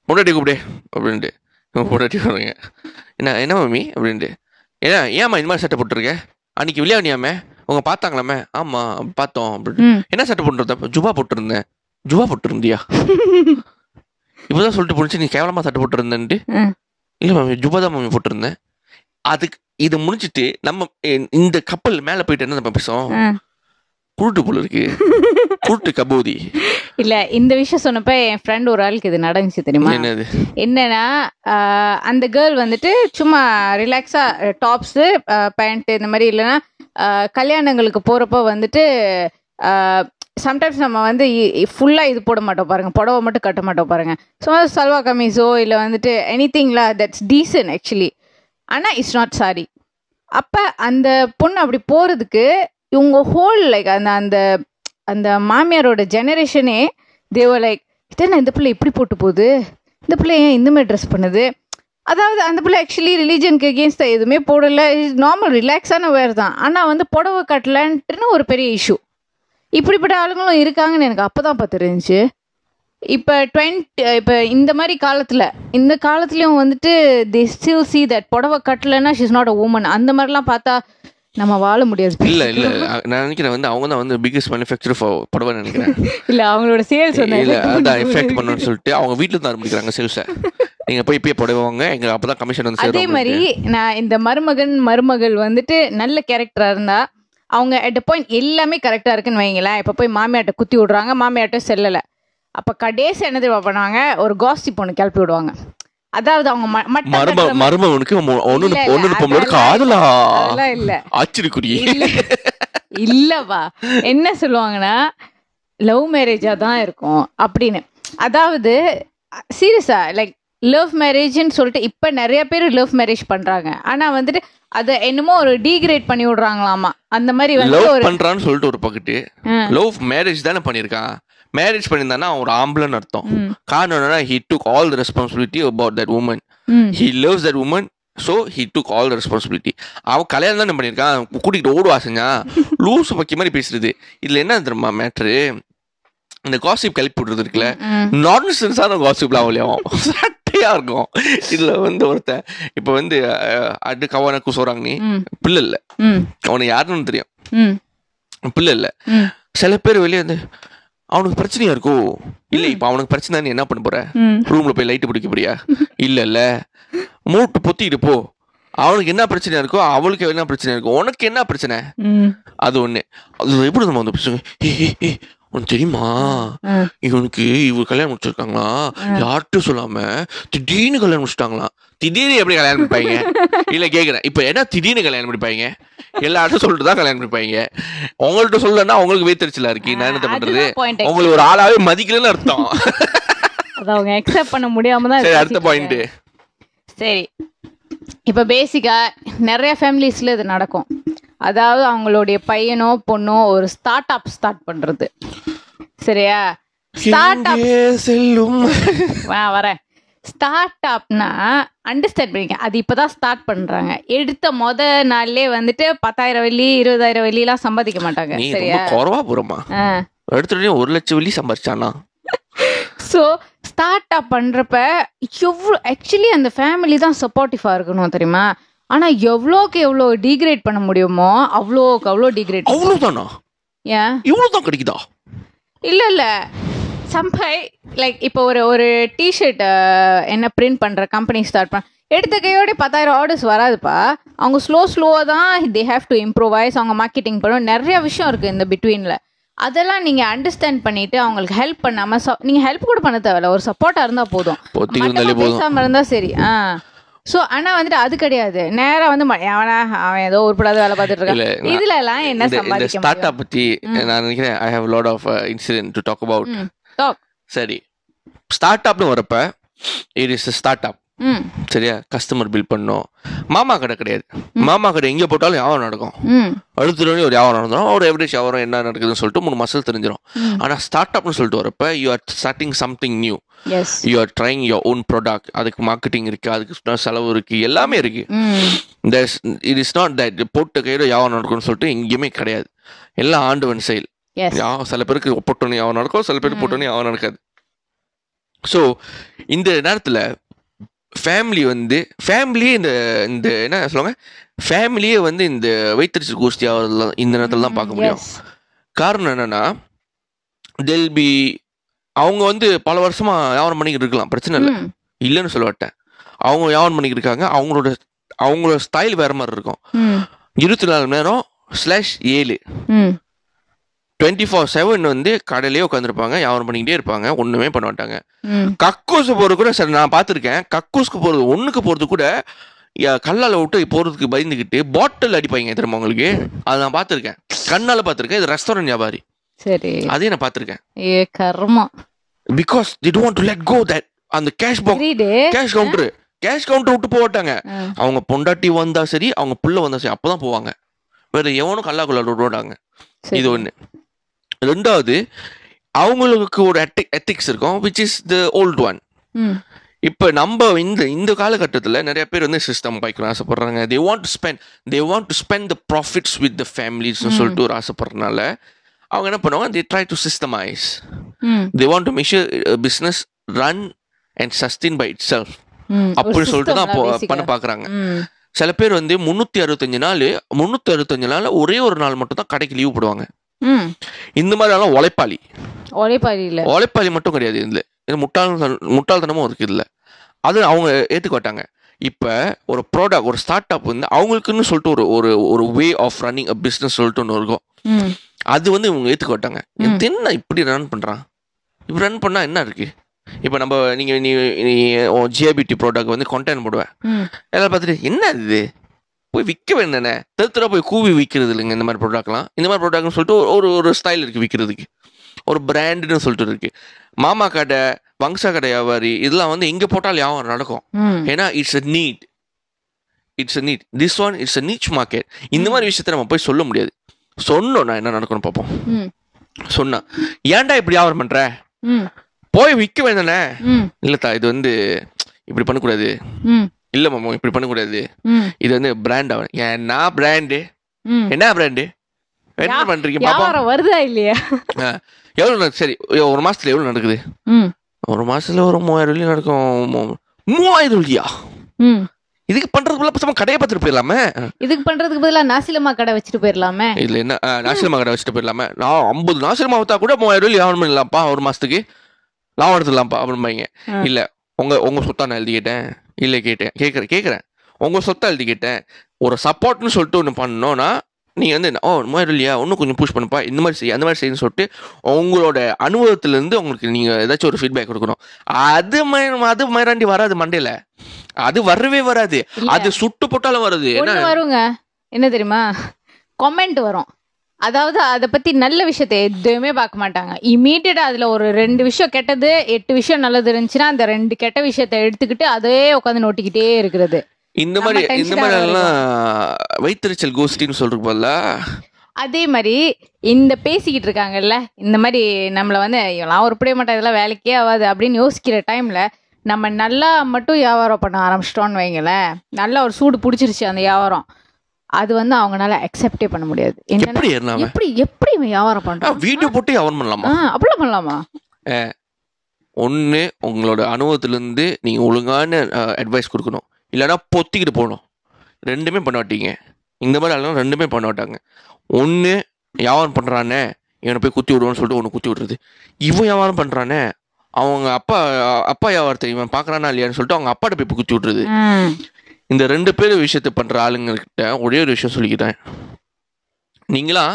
பொண்டாட்டி கூப்பிடு அப்படின்ட்டு. பொண்டாட்டி வருவாங்க என்ன என்ன மம்மி? அப்படின்ட்டு. ஏன்னா ஏம்மா இந்த மாதிரி சட்டை போட்டிருக்க? அன்னைக்கு விளையாடியாமே உங்க பார்த்தாங்களாமே ஆமா பார்த்தோம் அப்படின்னு. என்ன சட்டை போட்டுருந்த ஜுபா போட்டிருந்தேன். ஜுபா போட்டிருந்தியா? இப்போதான் சொல்லிட்டு போணுச்சு நீ கேவலமா சட்டை போட்டிருந்தேன்ட்டு. இல்ல மம்மி ஜுபா தான் மம்மி போட்டிருந்தேன். அதுக்கு இது முடிச்சிட்டு நம்ம இந்த கப்பல் மேல போயிட்டு என்ன நம்ம பேசுவோம். குருட்டு போல இருக்கு. குருட்டு கபோதி. இல்ல இந்த விஷயம் சொன்னப்ப என் ஃப்ரெண்ட் ஒரு ஆளுக்கு இது நடந்துச்சு தெரியுமா? என்னது? என்னன்னா அந்த கேர்ள் வந்துட்டு சும்மா ரிலாக்ஸா டாப்ஸு பேண்ட் இந்த மாதிரி இல்லைன்னா கல்யாணங்களுக்கு போகிறப்ப வந்துட்டு சம்டைம்ஸ் நம்ம வந்து ஃபுல்லாக இது போட மாட்டோம் பாருங்கள் புடவை மட்டும் கட்ட மாட்டோம் பாருங்கள் ஸோ சல்வா கமீஸோ இல்லை வந்துட்டு எனி திங்லா தட்ஸ் டீசன் ஆக்சுவலி ஆனால் இட்ஸ் நாட் சாரி அப்போ அந்த பொண்ணு அப்படி போகிறதுக்கு இவங்க ஹோல் லைக் அந்த அந்த அந்த மாமியாரோட ஜெனரேஷனே தேவர் லைக் இதென்ன இந்த பிள்ளை இப்படி போட்டு போகுது? இந்த பிள்ளை ஏன் இந்த மாதிரி ட்ரெஸ் பண்ணுது? அதாவது அந்த பிள்ளை ஆக்சுவலி ரிலீஜனுக்கு எகேன்ஸ்ட் எதுவுமே போடலை. நார்மல் ரிலாக்ஸான வேர் தான். ஆனால் வந்து புடவை கட்டலன்ட்டுன்னு ஒரு பெரிய இஷ்யூ இப்படிப்பட்ட ஆளுங்களும் இருக்காங்கன்னு எனக்கு அப்போ தான் பார்த்துருந்துச்சு இப்போ டுவெண்ட் இப்போ இந்த மாதிரி காலத்தில் இந்த காலத்துலேயும் வந்துட்டு தி ஸ்டில் சி தட் புடவை கட்டலைன்னா ஷிஸ் நாட் அ உமன் அந்த மாதிரிலாம் பார்த்தா நம்ம வாழ முடியாது. இல்ல இல்ல. நான் நினைக்கிறேன் வந்து அவங்க தான் வந்து பிகெஸ்ட் மேனுஃபேக்சர் புடவை நினைக்கிறேன். இல்ல அவங்களோட சேல்ஸ் வந்து இல்ல அதான் எஃபெக்ட் பண்ணணும்னு சொல்லிட்டு அவங்க வீட்டுல தான் ஆரம்பிக்கிறாங்க சேல்ஸை நீங்க போய் இப்பயே புடவைங்க எங்க அப்பதான் கமிஷன் வந்து அதே மாதிரி நான் இந்த மருமகன் மருமகள் வந்துட்டு நல்ல கேரக்டரா இருந்தா அவங்க அட் பாயிண்ட் எல்லாமே கரெக்டா இருக்குன்னு வைங்களேன். இப்ப போய் மாமியாட்ட குத்தி விடுறாங்க மாமியாட்ட செல்லல. அப்ப கடைசி என்ன தெரியுமா பண்ணுவாங்க? ஒரு காஸ்டி பொண்ணு கிளப்பி விடுவாங்க. அதாவது அவங்க மரும மருமவனுக்கு ஒன்னு ஒன்னு பொம்பளை அதெல்லாம் காதலா? இல்ல ஆச்சரியக்குறி இல்ல. இல்லவா? என்ன சொல்லுவாங்கன்னா லவ் மேரேஜா தான் இருக்கும் அப்படின்னு. அதாவது சீரியஸா லைக் லவ் மேரேஜ்னு சொல்லிட்டு இப்ப நிறைய பேர் லவ் மேரேஜ் பண்றாங்க. ஆனா வந்துட்டு அதை என்னமோ ஒரு டீக்ரேட் பண்ணி விடுறாங்களாமா? அந்த மாதிரி வந்து லவ் ஒரு பண்றான்னு சொல்லிட்டு ஒரு பக்கெட்டு. லவ் மேரேஜ் தானே பண்ணிருக்கான் மேரேஜ் பண்ணியிருந்தானா அவன் ஒரு ஆம்பளைன்னு அர்த்தம். ம். காரணம் என்னன்னா he took all the responsibility about that woman he loves that woman so he took all the responsibility அவன் கல்யாணம் தானே பண்ணியிருக்கான். கூட்டிகிட்டு ஓடுவா செஞ்சா. லூசு பக்கி மாதிரி பேசுறது. இதுல என்ன தெரியுமா மேட்ரு இந்த காசிப் கிளப்பி விடுறது இருக்குல்ல? ம், நான்சென்ஸான காசிப்லாம் அவளையும் சட்டையா இருக்கும். இதுல வந்து ஒருத்தன் இப்ப வந்து அடு கவான குசோறாங்க நீ. பிள்ளை இல்ல. அவனை யாருன்னு தெரியும். பிள்ளை இல்ல. சில பேர் வெளியே வந்து அவனுக்கு பிரச்சனையா இருக்கோ? இல்ல இப்ப அவனுக்கு பிரச்சனை நீ என்ன பண்ண போற. ரூம்ல போய் லைட் பிடிக்க போறியா? இல்ல இல்ல. மூட்டு பொத்திட்டு போ. அவனுக்கு என்ன பிரச்சனையா இருக்கோ அவளுக்கு என்ன பிரச்சனை இருக்கோ உனக்கு என்ன பிரச்சனை? அது ஒண்ணு. அது எப்படி நம்ம ஏய், ஏய், உனக்கு தெரியுமா. இவனுக்கு இவர் கல்யாணம் முடிச்சிருக்காங்களா? யார்கிட்டயும் சொல்லாம திடீர்னு கல்யாணம் முடிச்சிட்டாங்களா திடீர்னு எப்படி கல்யாணம் பண்ணிப்பாங்க? இல்ல கேக்குறேன். இப்ப என்ன திடீர்னு கல்யாணம் பண்ணிப்பாங்க? எல்லார்ட்டும் சொல்லிட்டு தான் கல்யாணம் பண்ணிப்பாங்க. உங்கள்ட்ட சொல்லனா உங்களுக்கு வேத்தரிச்சலா இருக்கு? நான் என்ன பண்றது. உங்களுக்கு ஒரு ஆளாவே மதிக்கலன்னு அர்த்தம். அதை அவங்க அக்செப்ட் பண்ண முடியாம தான் சரி அடுத்த பாயிண்ட் சரி. இப்போ பேசிக்கா நிறைய ஃபேமிலிஸ்ல இது நடக்கும். அதாவது அவங்களுடைய பையனோ பொண்ணோ ஒரு ஸ்டார்ட் அப் ஸ்டார்ட் பண்றது. சரியா? ஸ்டார்ட் அப் செல்லும். வரேன். ஸ்டார்ட் அப்னா அண்டர்ஸ்டாண்ட் பண்ணிக்க. அது இப்பதான் ஸ்டார்ட் பண்றாங்க. எடுத்த மொத நாள்லயே வந்துட்டு பத்தாயிரம் வெள்ளி இருபதாயிரம் வெள்ளிலாம் சம்பாதிக்க மாட்டாங்க. சரியா? குறவா எடுத்துட்டு ஒரு லட்சம் வெள்ளி சம்பாரிச்சானா? ஸோ ஸ்டார்ட் அப் பண்ணுறப்ப எவ்வளோ ஆக்சுவலி அந்த ஃபேமிலி தான் சப்போர்ட்டிவாக இருக்கணும் தெரியுமா? ஆனால் எவ்வளோக்கு எவ்வளோ டீக்ரேட் பண்ண முடியுமோ அவ்வளோக்கு அவ்வளோ டீக்ரேட் அவ்வளவுதானா? ஏன்? இவ்வளவுதான் கிடைக்குதா? இல்ல இல்ல. சம்பை லைக் இப்போ ஒரு ஒரு டிஷர்ட் என்ன பிரிண்ட் பண்ற கம்பெனி ஸ்டார்ட் பண்ண எடுத்த கையோட பத்தாயிரம் ஆர்டர்ஸ் வராதுப்பா. அவங்க ஸ்லோ ஸ்லோவாக தான் தே ஹேவ் டு இம்ப்ரூவைஸ் அவங்க மார்க்கெட்டிங் பண்ணணும் நிறைய விஷயம் இருக்கு இந்த பிட்வீனில் அதெல்லாம் நீங்க அண்டர்ஸ்டாண்ட் பண்ணிட்டு அவங்களுக்கு ஹெல்ப் பண்ணாம நீங்க ஹெல்ப் கூட பண்ண தேவையில்ல. ஒரு சப்போர்ட்டா இருந்தா போதும். பொத்திக்கு மட்டமா இருந்தாலே போதும். பேசாம இருந்தா சரி. ஆ. சோ ஆனா வந்துட்டு அது கிடையாது. நேரா வந்து அவனா அவன் ஏதோ உருப்படாத வேலை பார்த்துட்டு இருக்கான். இதுல எல்லாம் என்ன ஸ்டார்ட் பத்தி நான் நினைக்கிறேன் I have lot of incident to talk about. சரி. ஸ்டார்ட் அப்னு வரப்ப இட் இஸ் ஸ்டார்ட் அப் சரியா? கஸ்டமர் பில் பண்ணோம். மாமா கடை கிடையாது. மாமா கடை எங்க போட்டாலும் வியாபாரம் நடக்கும். உடனே ஒரு வியாபாரம் நடந்துடும் ஒரு எவரேஜ் வியாபாரம் என்ன நடக்குதுன்னு சொல்லிட்டு மூணு மாசத்துல தெரிஞ்சிடும் ம். ஆனா ஸ்டார்ட் அப்னு சொல்லிட்டு வரப்ப you are starting something new you are trying your own product அதுக்கு மார்க்கெட்டிங் இருக்கு அதுக்கு செலவு இருக்கு எல்லாமே இருக்கு. இட் இஸ் நாட் தட் போட்ட கையில் வியாபாரம் நடக்கும்னு சொல்லிட்டு எங்கேயுமே கிடையாது. எல்லாம் ஆண்டவன் செயல். யா சில பேருக்கு போட்டோன்னு வியாபாரம் நடக்கும் சில பேருக்கு போட்டோன்னு வியாபாரம் நடக்காது. ஸோ இந்த நேரத்தில் ஃபேமிலி வந்து ஃபேமிலியே இந்த இந்த என்ன சொல்லுவாங்க? ஃபேமிலியே வந்து இந்த வைத்தறிச்சல் கோஷ்டி ஆகிறதுலாம் இந்த நேரத்தில் தான் பார்க்க முடியும். காரணம் என்னன்னா தெல் பி அவங்க வந்து பல வருஷமா வியாபாரம் பண்ணிக்கிட்டு இருக்கலாம் பிரச்சனை இல்லை. இல்லைன்னு சொல்ல அவங்க வியாபாரம் பண்ணிக்கிட்டு இருக்காங்க அவங்களோட அவங்களோட ஸ்டைல் வேற மாதிரி இருக்கும். இருபத்தி நாலு மணி நேரம் ஸ்லாஷ் ஏழு. டுவெண்ட்டி ஃபோர் செவன் வந்து கடையிலேயே உட்காந்துருப்பாங்க வியாபாரம் பண்ணிக்கிட்டே இருப்பாங்க ஒன்றுமே பண்ண மாட்டாங்க. கக்கூஸ் போகிறது கூட சரி நான் பார்த்துருக்கேன். கக்கூஸ்க்கு போகிறது ஒன்றுக்கு போகிறது கூட கல்லால விட்டு போகிறதுக்கு பயந்துக்கிட்டு பாட்டில் அடிப்பாங்க தெரியுமா உங்களுக்கு? அதை நான் பார்த்துருக்கேன். கண்ணால் பார்த்துருக்கேன். இது ரெஸ்டாரண்ட் வியாபாரி. சரி. அதையும் நான் பார்த்துருக்கேன். ஏ கர்மம் because the don't to let go that அந்த cash box cash counter cash counter விட்டு ஆ. அவங்க பொண்டாட்டி வந்தா சரி அவங்க புள்ள வந்தா சரி அப்பதான் போவாங்க. வேற எவனும் கல்லாக்குள்ள விட மாட்டாங்க. சரி. இது ஒண்ணு. ரெண்டாவது அவங்களுக்கு ஒரு எத்திக்ஸ் இருக்கும் which is the old one இப்போ நம்ம இந்த இந்த காலகட்டத்தில் நிறைய பேர் வந்து சிஸ்டம் பாய்க்கணும் ஆசைப்படுறாங்க. They want to spend they want to spend the profits with the ஃபேமிலிஸ்னு சொல்லிட்டு ஒரு ஆசைப்படுறதுனால அவங்க என்ன பண்ணுவாங்க? They try to systemise they want to measure business run and sustain by itself அப்படின்னு சொல்லிட்டு தான் system போ- தான் basic-ஆ. பண்ண பார்க்குறாங்க. சில பேர் வந்து முந்நூற்றி அறுபத்தஞ்சு நாள் முந்நூற்றி அறுபத்தஞ்சு நாள் ஒரே ஒரு நாள் மட்டும் தான் கடைக்கு லீவ் போடுவாங்க. இந்த மாதிரி உழைப்பாளி ஒரேபாரி இல்ல. உழைப்பாளி மட்டும் கிடையாது இதில். இது முட்டாள் முட்டாள்தனமும் இருக்கு இதில். அது அவங்க ஏற்றுக்க மாட்டாங்க இப்போ ஒரு ப்ராடக்ட் ஒரு ஸ்டார்ட் அப் வந்து அவங்களுக்குன்னு சொல்லிட்டு ஒரு ஒரு ஒரு way of running a business சொல்லிட்டு ஒன்று இருக்கும். அது வந்து இவங்க ஏற்றுக்க மாட்டாங்க ம். என்ன இப்படி ரன் பண்ணுறான் இப்படி ரன் பண்ணால் என்ன இருக்கு? இப்போ நம்ம நீங்கள் நீ ஜிஏபிடி ப்ராடக்ட் வந்து கொண்டென்ட் போடுவேன் எல்லாரும் பார்த்துட்டு என்ன இது? போய் விற்க வேண்டானே தெருத்தர போய் கூவி விற்கிறது இல்லைங்க இந்த மாதிரி ப்ராடக்ட்லாம் இந்த மாதிரி ப்ராடக்ட்னு சொல்லிட்டு ஒரு- ஒரு ஸ்டைல் இருக்குது விற்கிறதுக்கு ஒரு பிராண்டுன்னு சொல்லிட்டு இருக்கு. மாமா கடை வங்சா கடை வியாபாரி இதெல்லாம் வந்து எங்கே போட்டாலும் வியாபாரம் நடக்கும். ஏன்னா it's a need it's a need this one it's a niche market இந்த மாதிரி விஷயத்த நம்ம போய் சொல்ல முடியாது. சொன்னோம் நான் என்ன நடக்கணும் பார்ப்போம். சொன்னா ஏன்டா இப்படி வியாபாரம் பண்ற? போய் விற்க வேண்டானே இல்லத்தா இது வந்து இப்படி பண்ணக்கூடாது. இல்ல மாமா இப்படி பண்ணக்கூடாது. இது வந்து பிராண்ட் ஆகும் என்ன பிராண்டு என்ன பிராண்டு என்ன பண்றீங்க? வருதா இல்லையா? எவ்வளவு சரி ஒரு மாசத்துல எவ்வளவு நடக்குது? ஒரு மாசத்துல ஒரு மூவாயிரம் வெள்ளி நடக்கும். மூவாயிரம் வெள்ளியா? ம். இதுக்கு பண்றதுக்குள்ள பேசாம கடையை பார்த்துட்டு போயிடலாமே? இதுக்கு பண்றதுக்கு பதிலா நாசிலமா கடை வச்சுட்டு போயிடலாமே? இதுல என்ன ஆ, நாசிரமா கடை வச்சுட்டு போயிடலாமே. நான் ஐம்பது நாசிரமா வித்தா கூட மூவாயிரம் வெள்ளி லாபம் பண்ணலாம்ப்பா ஒரு மாசத்துக்கு. லாபம் எடுத்துடலாம்ப்பா அப்படிம்பாங்க. இல்ல உங்க உங்க சொத்தா நான் எழுதி கேட்டேன். இல்ல கேட்டேன். கேட்கறேன் கேட்கறேன் உங்க சொத்தா எழுதி கேட்டேன். ஒரு சப்போர்ட்னு சொல்லிட்டு ஒன்று பண்ணோம்னா நீங்க வந்து ஓ மூவாயிரம் இல்லையா? இன்னும் கொஞ்சம் புஷ் பண்ணுப்பா. இந்த மாதிரி செய்ய அந்த மாதிரி செய்யணும்னு சொல்லிட்டு உங்களோட அனுபவத்துல இருந்து உங்களுக்கு நீங்க ஏதாச்சும் ஒரு ஃபீட்பேக் கொடுக்கணும். அது அது மயிராண்டி வராது மண்டையில. அது வரவே வராது. அது சுட்டு போட்டாலும் வருது. வருங்க. என்ன தெரியுமா? கமெண்ட் வரும். அதாவது அதை பத்தி நல்ல விஷயத்தை எதுவுமே பார்க்க மாட்டாங்க. இமீடியட்டா அதுல ஒரு ரெண்டு விஷயம் கெட்டது எட்டு விஷயம் நல்லது இருந்துச்சுன்னா அந்த ரெண்டு கெட்ட விஷயத்தை எடுத்துக்கிட்டு அதே உட்காந்து நோட்டிக்கிட்டே இருக்கிறது. இந்த மாதிரி இந்த மாதிரி எல்லாம் வைத்தறிச்சல் கோஷ்டின்னு சொல்றதுக்கு பதிலா? அதே மாதிரி இந்த பேசிக்கிட்டு இருக்காங்கல்ல இந்த மாதிரி நம்மள வந்து இவெல்லாம் உருப்படிய மாட்டா இதெல்லாம் வேலைக்கே ஆகாது அப்படின்னு யோசிக்கிற டைம்ல நம்ம நல்லா மட்டும் வியாபாரம் பண்ண ஆரம்பிச்சிட்டோம்னு வைங்களேன் நல்லா ஒரு சூடு பிடிச்சிருச்சு அந்த வியாபாரம். அது வந்து அவங்களால அக்செப்டே பண்ண முடியாது. எப்படி எப்படி எப்படி வியாபாரம் பண்றான்? வீடியோ போட்டு அவன் பண்ணலாமா? அப்படிலாம் பண்ணலாமா? ஒன்று உங்களோட அனுபவத்திலேருந்து நீங்கள் ஒழுங்கான அட்வைஸ் கொடுக்கணும். இல்லைன்னா பொத்திக்கிட்டு போகணும். ரெண்டுமே பண்ண மாட்டீங்க. இந்த மாதிரி ஆளுங்க ரெண்டுமே பண்ண மாட்டாங்க. ஒன்று வியாபாரம் பண்ணுறானே இவனை போய் குத்தி விடுவோன்னு சொல்லிட்டு ஒன்று குத்தி விடுறது இவன் வியாபாரம் பண்ணுறானே அவங்க அப்பா அப்பா வியாபாரத்தை இவன் பார்க்குறானா இல்லையான்னு சொல்லிட்டு அவங்க அப்பாட்ட போய் குத்தி விட்டுருது. ம். இந்த ரெண்டு பேர் விஷயத்தை பண்ற ஆளுங்கக்கிட்ட ஒரே ஒரு விஷயம் சொல்லிக்கிறேன். நீங்களா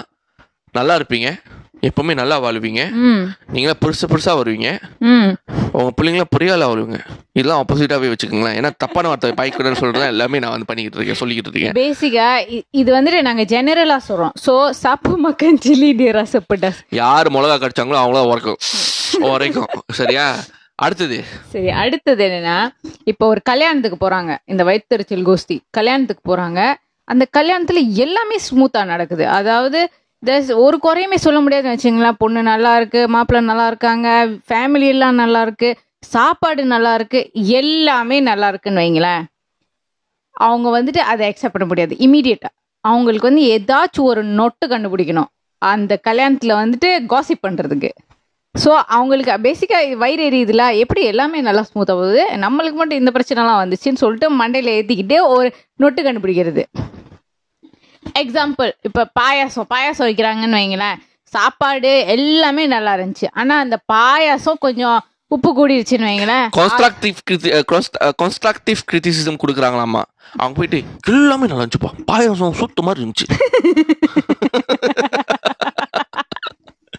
நல்லா இருப்பீங்க. எப்பவுமே நல்லா வாழ்வீங்க. நீங்களா பெருசு பெருசா வருவீங்க. உங்க பிள்ளைங்களா பெரிய ஆளா வருவீங்க. இதெல்லாம் ஆப்போசிட்டாவே வச்சுக்கோங்களேன். ஏன்னா தப்பான வார்த்தை பாய்க்கூடாதுன்னு சொல்றதா எல்லாமே நான் வந்து பண்ணிக்கிட்டு இருக்கேன் சொல்லிக்கிட்டு இருக்கேன். பேசிக்கா இது வந்துட்டு நாங்க ஜெனரலா சொல்றோம். சோ சாப்பு மக்கன் சில்லி டி ரசப்பட்ட யார் மிளகா கடிச்சாங்களோ அவங்கள உரைக்கும் உரைக்கும் சரியா? அடுத்தது. சரி அடுத்தது என்னன்னா இப்போ ஒரு கல்யாணத்துக்கு போறாங்க இந்த வயிற்றுச்சல் கோஷ்டி. கல்யாணத்துக்கு போறாங்க. அந்த கல்யாணத்துல எல்லாமே ஸ்மூத்தா நடக்குது. அதாவது ஒரு குறையுமே சொல்ல முடியாதுன்னு வச்சுங்களேன். பொண்ணு நல்லா இருக்கு மாப்பிள்ளை நல்லா இருக்காங்க ஃபேமிலி எல்லாம் நல்லா இருக்கு சாப்பாடு நல்லா இருக்கு எல்லாமே நல்லா இருக்குன்னு வைங்களேன். அவங்க வந்துட்டு அதை அக்செப்ட் பண்ண முடியாது. இமீடியட்டா அவங்களுக்கு வந்து ஏதாச்சும் ஒரு நொட்டு கண்டுபிடிக்கணும். அந்த கல்யாணத்துல வந்துட்டு காசிப் பண்றதுக்கு. ஸோ அவங்களுக்கு பேசிக்காக வயிறு எரியுதுல எப்படி எல்லாமே நல்லா ஸ்மூத்தாக போகுது? நம்மளுக்கு மட்டும் இந்த பிரச்சனைலாம் வந்துச்சுன்னு சொல்லிட்டு மண்டையில் ஏற்றிக்கிட்டே ஒரு நொட்டு கண்டுபிடிக்கிறது. எக்ஸாம்பிள் இப்போ பாயாசம் பாயாசம் வைக்கிறாங்கன்னு வைங்களேன். சாப்பாடு எல்லாமே நல்லா இருந்துச்சு. ஆனால் அந்த பாயாசம் கொஞ்சம் உப்பு கூடிருச்சுன்னு வைங்களேன். கான்ஸ்ட்ரக்டிவ் கான்ஸ்ட்ரக்டிவ் கிரிட்டிசிசம் கொடுக்குறாங்களாமா அவங்க போயிட்டு எல்லாமே நல்லா இருந்துச்சுப்பா. பாயாசம் சுத்த மாதிரி இருந்துச்சு.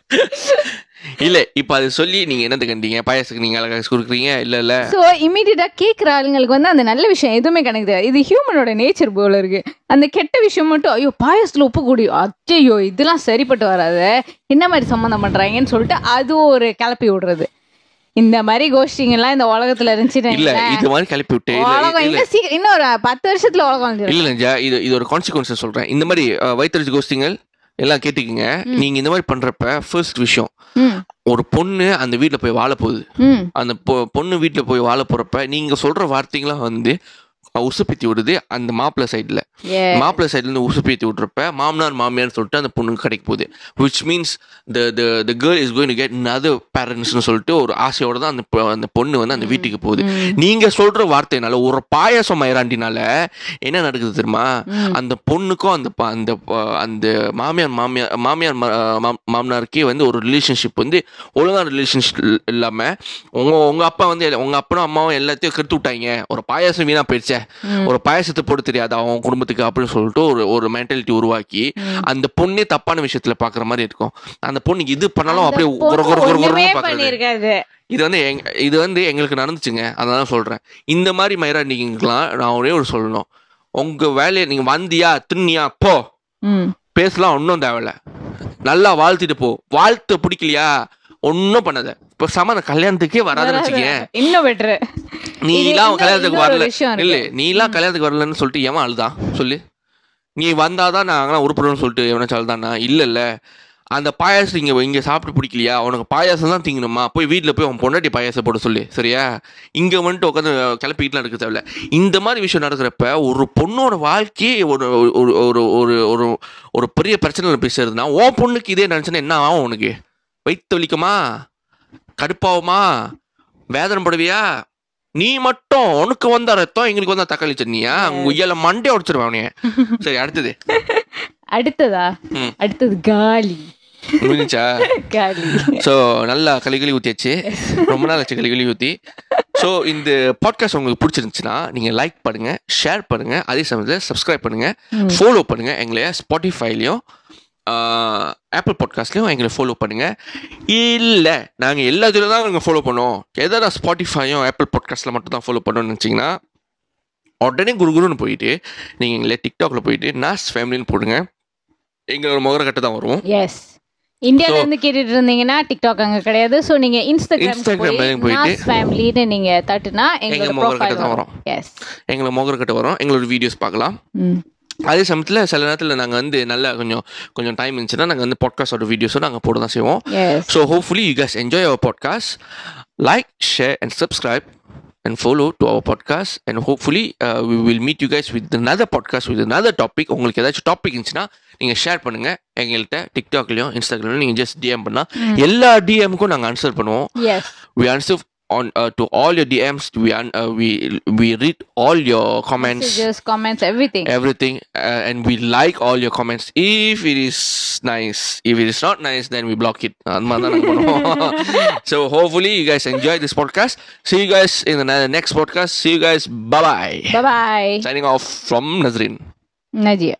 இல்ல இப்ப அது சொல்லி நீங்க என்னது கண்டீங்க? பாயாசத்துக்கு நீங்க அழகா கொடுக்குறீங்க? இல்ல இல்ல. ஸோ இமீடியட்டாக கேட்குற ஆளுங்களுக்கு வந்து அந்த நல்ல விஷயம் எதுவுமே கணக்கு தெரியாது இது ஹியூமனோட நேச்சர் போல இருக்கு. அந்த கெட்ட விஷயம் மட்டும் ஐயோ பாயசத்தில் உப்பு கூடி அச்சையோ இதெல்லாம் சரிப்பட்டு வராது. என்ன மாதிரி சம்மந்தம் பண்ணுறாங்கன்னு சொல்லிட்டு அது ஒரு கிளப்பி விடுறது. இந்த மாதிரி கோஷ்டிங்கெல்லாம் இந்த உலகத்துல இருந்துச்சுன்னு இல்ல. இது மாதிரி கிளப்பி விட்டு உலகம் இன்னும் இன்னும் ஒரு பத்து வருஷத்துல உலகம் இல்ல இது இது ஒரு கான்சிக்வன்ஸ் சொல்றேன். இந்த மாதிரி வயிற்றுச்சு கோஷ்டிங்கள் எல்லாம் கேட்டுக்கங்க. நீங்க இந்த மாதிரி பண்றப்ப ஃபர்ஸ்ட் விஷயம் ஒரு பொண்ணு அந்த வீட்ல போய் வாழ போகுது அந்த பொ- பொண்ணு வீட்ல போய் வாழ போறப்ப நீங்க சொல்ற வார்த்தைங்களாம் வந்து உசுப்பேத்தி விடுது அந்த மாப்பிள்ளை சைடுல மாப்பிள்ளை சைடுல இருந்து உசுப்பேத்தி விட்றப்ப மாமனார் மாமியார் சொல்லிட்டு அந்த பொண்ணுக்கு கிடைக்க போகுது. Which means the the the girl is going to get another பேரண்ட்ஸ்னு சொல்லிட்டு ஒரு ஆசையோட தான் அந்த அந்த பொண்ணு வந்து அந்த வீட்டுக்கு போகுது. நீங்க சொல்ற வார்த்தைனால ஒரு பாயாசம் மயிராண்டினால என்ன நடக்குது தெரியுமா? அந்த பொண்ணுக்கும் அந்த அந்த அந்த மாமியார் மாமியார் மாமியார் மாமனாருக்கே வந்து ஒரு ரிலேஷன்ஷிப் வந்து ஒழுங்கான ரிலேஷன்ஷிப் இல்லாம உங்க உங்க அப்பா வந்து எல்லா- உங்க அப்பனும் அம்மாவும் எல்லாத்தையும் கெடுத்து விட்டாங்க. ஒரு பாயாசம் வீணா போயிடுச்சே. ஒரு பாயாசத்தை போட தெரியாது அவன் குடும்பத்துக்கு அப்படின்னு சொல்லிட்டு ஒரு ஒரு மென்டாலிட்டி உருவாக்கி அந்த பொண்ணே தப்பான விஷயத்துல பாக்குற மாதிரி இருக்கும். அந்த பொண்ணு இது பண்ணாலும் அப்படியே குற குற குற ஒண்ணுமே குறன்னு பாக்குறது. இது வந்து எங்க இது வந்து எங்களுக்கு நடந்துச்சுங்க. அதனால சொல்றேன். இந்த மாதிரி மயிராண்டிங்கெல்லாம் நான் ஒரே ஒரு சொல்லணும். உங்க வேலையை நீங்க வந்தியா தின்னியா போ. பேசலாம் ஒன்றும் தேவையில்ல. நல்லா வாழ்த்திட்டு போ. வாழ்த்து பிடிக்கலையா? ஒன்றும் பண்ணாத. இப்போ சம கல்யாணத்துக்கே வராதுன்னு வச்சுக்கேன். இன்னும் பெட்ரு நீலாம் கல்யாணத்துக்கு வரல. இல்ல நீலாம் கல்யாணத்துக்கு வரலன்னு சொல்லிட்டு எவன் அழுதான் சொல்லு. நீ வந்தாதான் நாங்களாம் உருப்படுறோம்னு சொல்லிட்டு எவனாச்சும் அழுதானா இல்ல இல்ல அந்த பாயாசம் இங்க இங்க சாப்பிட்டு பிடிக்கலையா? உனக்கு பாயாசம் தான் திங்கணுமா? போய் வீட்ல போய் உன் பொண்டாட்டி பாயாசம் போட சொல்லு. சரியா? இங்க வந்துட்டு உட்காந்து கிளப்பிக்கிட்டுலாம் இருக்க தேவையில்ல. இந்த மாதிரி விஷயம் நடக்கிறப்ப ஒரு பொண்ணோட வாழ்க்கையே ஒரு ஒரு ஒரு ஒரு ஒரு பெரிய பிரச்சனை பேசுறதுன்னா உன் பொண்ணுக்கு இதே நினைச்சுன்னா என்ன ஆகும் உனக்கு? வயிற்று வலிக்குமா கடுப்பாகுமா? வேதனை படுவியா? நீ மட்டும் உனக்கு வந்த ரத்தம் எங்களுக்கு வந்த தக்காளி சட்னியா? உங்க உய்யால மண்டே உடைச்சிருவேன் அவனைய. சரி அடுத்தது. அடுத்ததா. அடுத்தது காலி. முடிஞ்சா காலி. ஸோ நல்லா கலிகளி ஊற்றியாச்சு ரொம்ப நாள் ஆச்சு கலிகளி ஊற்றி ஸோ இந்த பாட்காஸ்ட் உங்களுக்கு பிடிச்சிருந்துச்சுன்னா நீங்கள் லைக் பண்ணுங்க ஷேர் பண்ணுங்க. அதே சமயத்தில் சப்ஸ்கிரைப் பண்ணுங்க. ஃபாலோ பண்ணுங்க. எங்களை ஸ்பாட்டிஃபைலையும் ஆப்பிள் பாட்காஸ்ட்லையும் எங்களை ஃபாலோ பண்ணுங்க. இல்லை நாங்கள் எல்லாத்துலையும் தான் நாங்கள் ஃபாலோ பண்ணுவோம். எதாவது ஸ்பாட்டிஃபையும் ஆப்பிள் பாட்காஸ்ட்டில் மட்டும் தான் ஃபாலோ பண்ணணும்னு நினச்சிங்கன்னா உடனே குருகுருன்னு போயிட்டு நீங்கள் எங்களை டிக்டாக்ல போயிட்டு நாஸ் ஃபேமிலின்னு போடுங்க. எங்களோட முகர கட்டு தான் வரும் எஸ் இந்தியால இருந்து கேட்டுட்டு இருந்தீங்கன்னா டிக்டாக் அங்க கிடையாது. சோ நீங்க இன்ஸ்டாகிராம் போயிட்டு ஃபேமிலின்னு நீங்க தட்டுனா எங்க முகர கட்டு தான் வரும். எஸ் எங்களை முகர கட்டு வரும். எங்களோட வீடியோஸ் பார்க்கலாம். ம். அதே சமயத்தில் சில நேரத்தில் நாங்கள் வந்து நல்லா கொஞ்சம் கொஞ்சம் டைம் இருந்துச்சுன்னா நாங்கள் வந்து பாட்காஸ்டோட வீடியோஸும் நாங்கள் போட தான் செய்வோம். So hopefully you guys enjoy our podcast like share and subscribe and follow to our podcast. And hopefully uh, we will meet you guys with another podcast with another topic. உங்களுக்கு ஏதாச்சும் டாபிக் இருந்துச்சுன்னா நீங்கள் share பண்ணுங்க. எங்கள்கிட்ட டிக்டாக்லையும் இன்ஸ்டாகிராம்லையும் நீங்கள் just DM பண்ணால் எல்லா டிஎம்க்கும் நாங்கள் ஆன்சர் பண்ணுவோம். We answer on uh, to all your DMs. We un- uh, we we read all your comments, Just comments, everything, everything, uh, and we like all your comments. If it is nice, if it is not nice, then we block it. so hopefully you guys enjoy this podcast. See you guys in the next podcast. See you guys. Bye bye. Bye bye. Signing off from Nazrin. Nadia.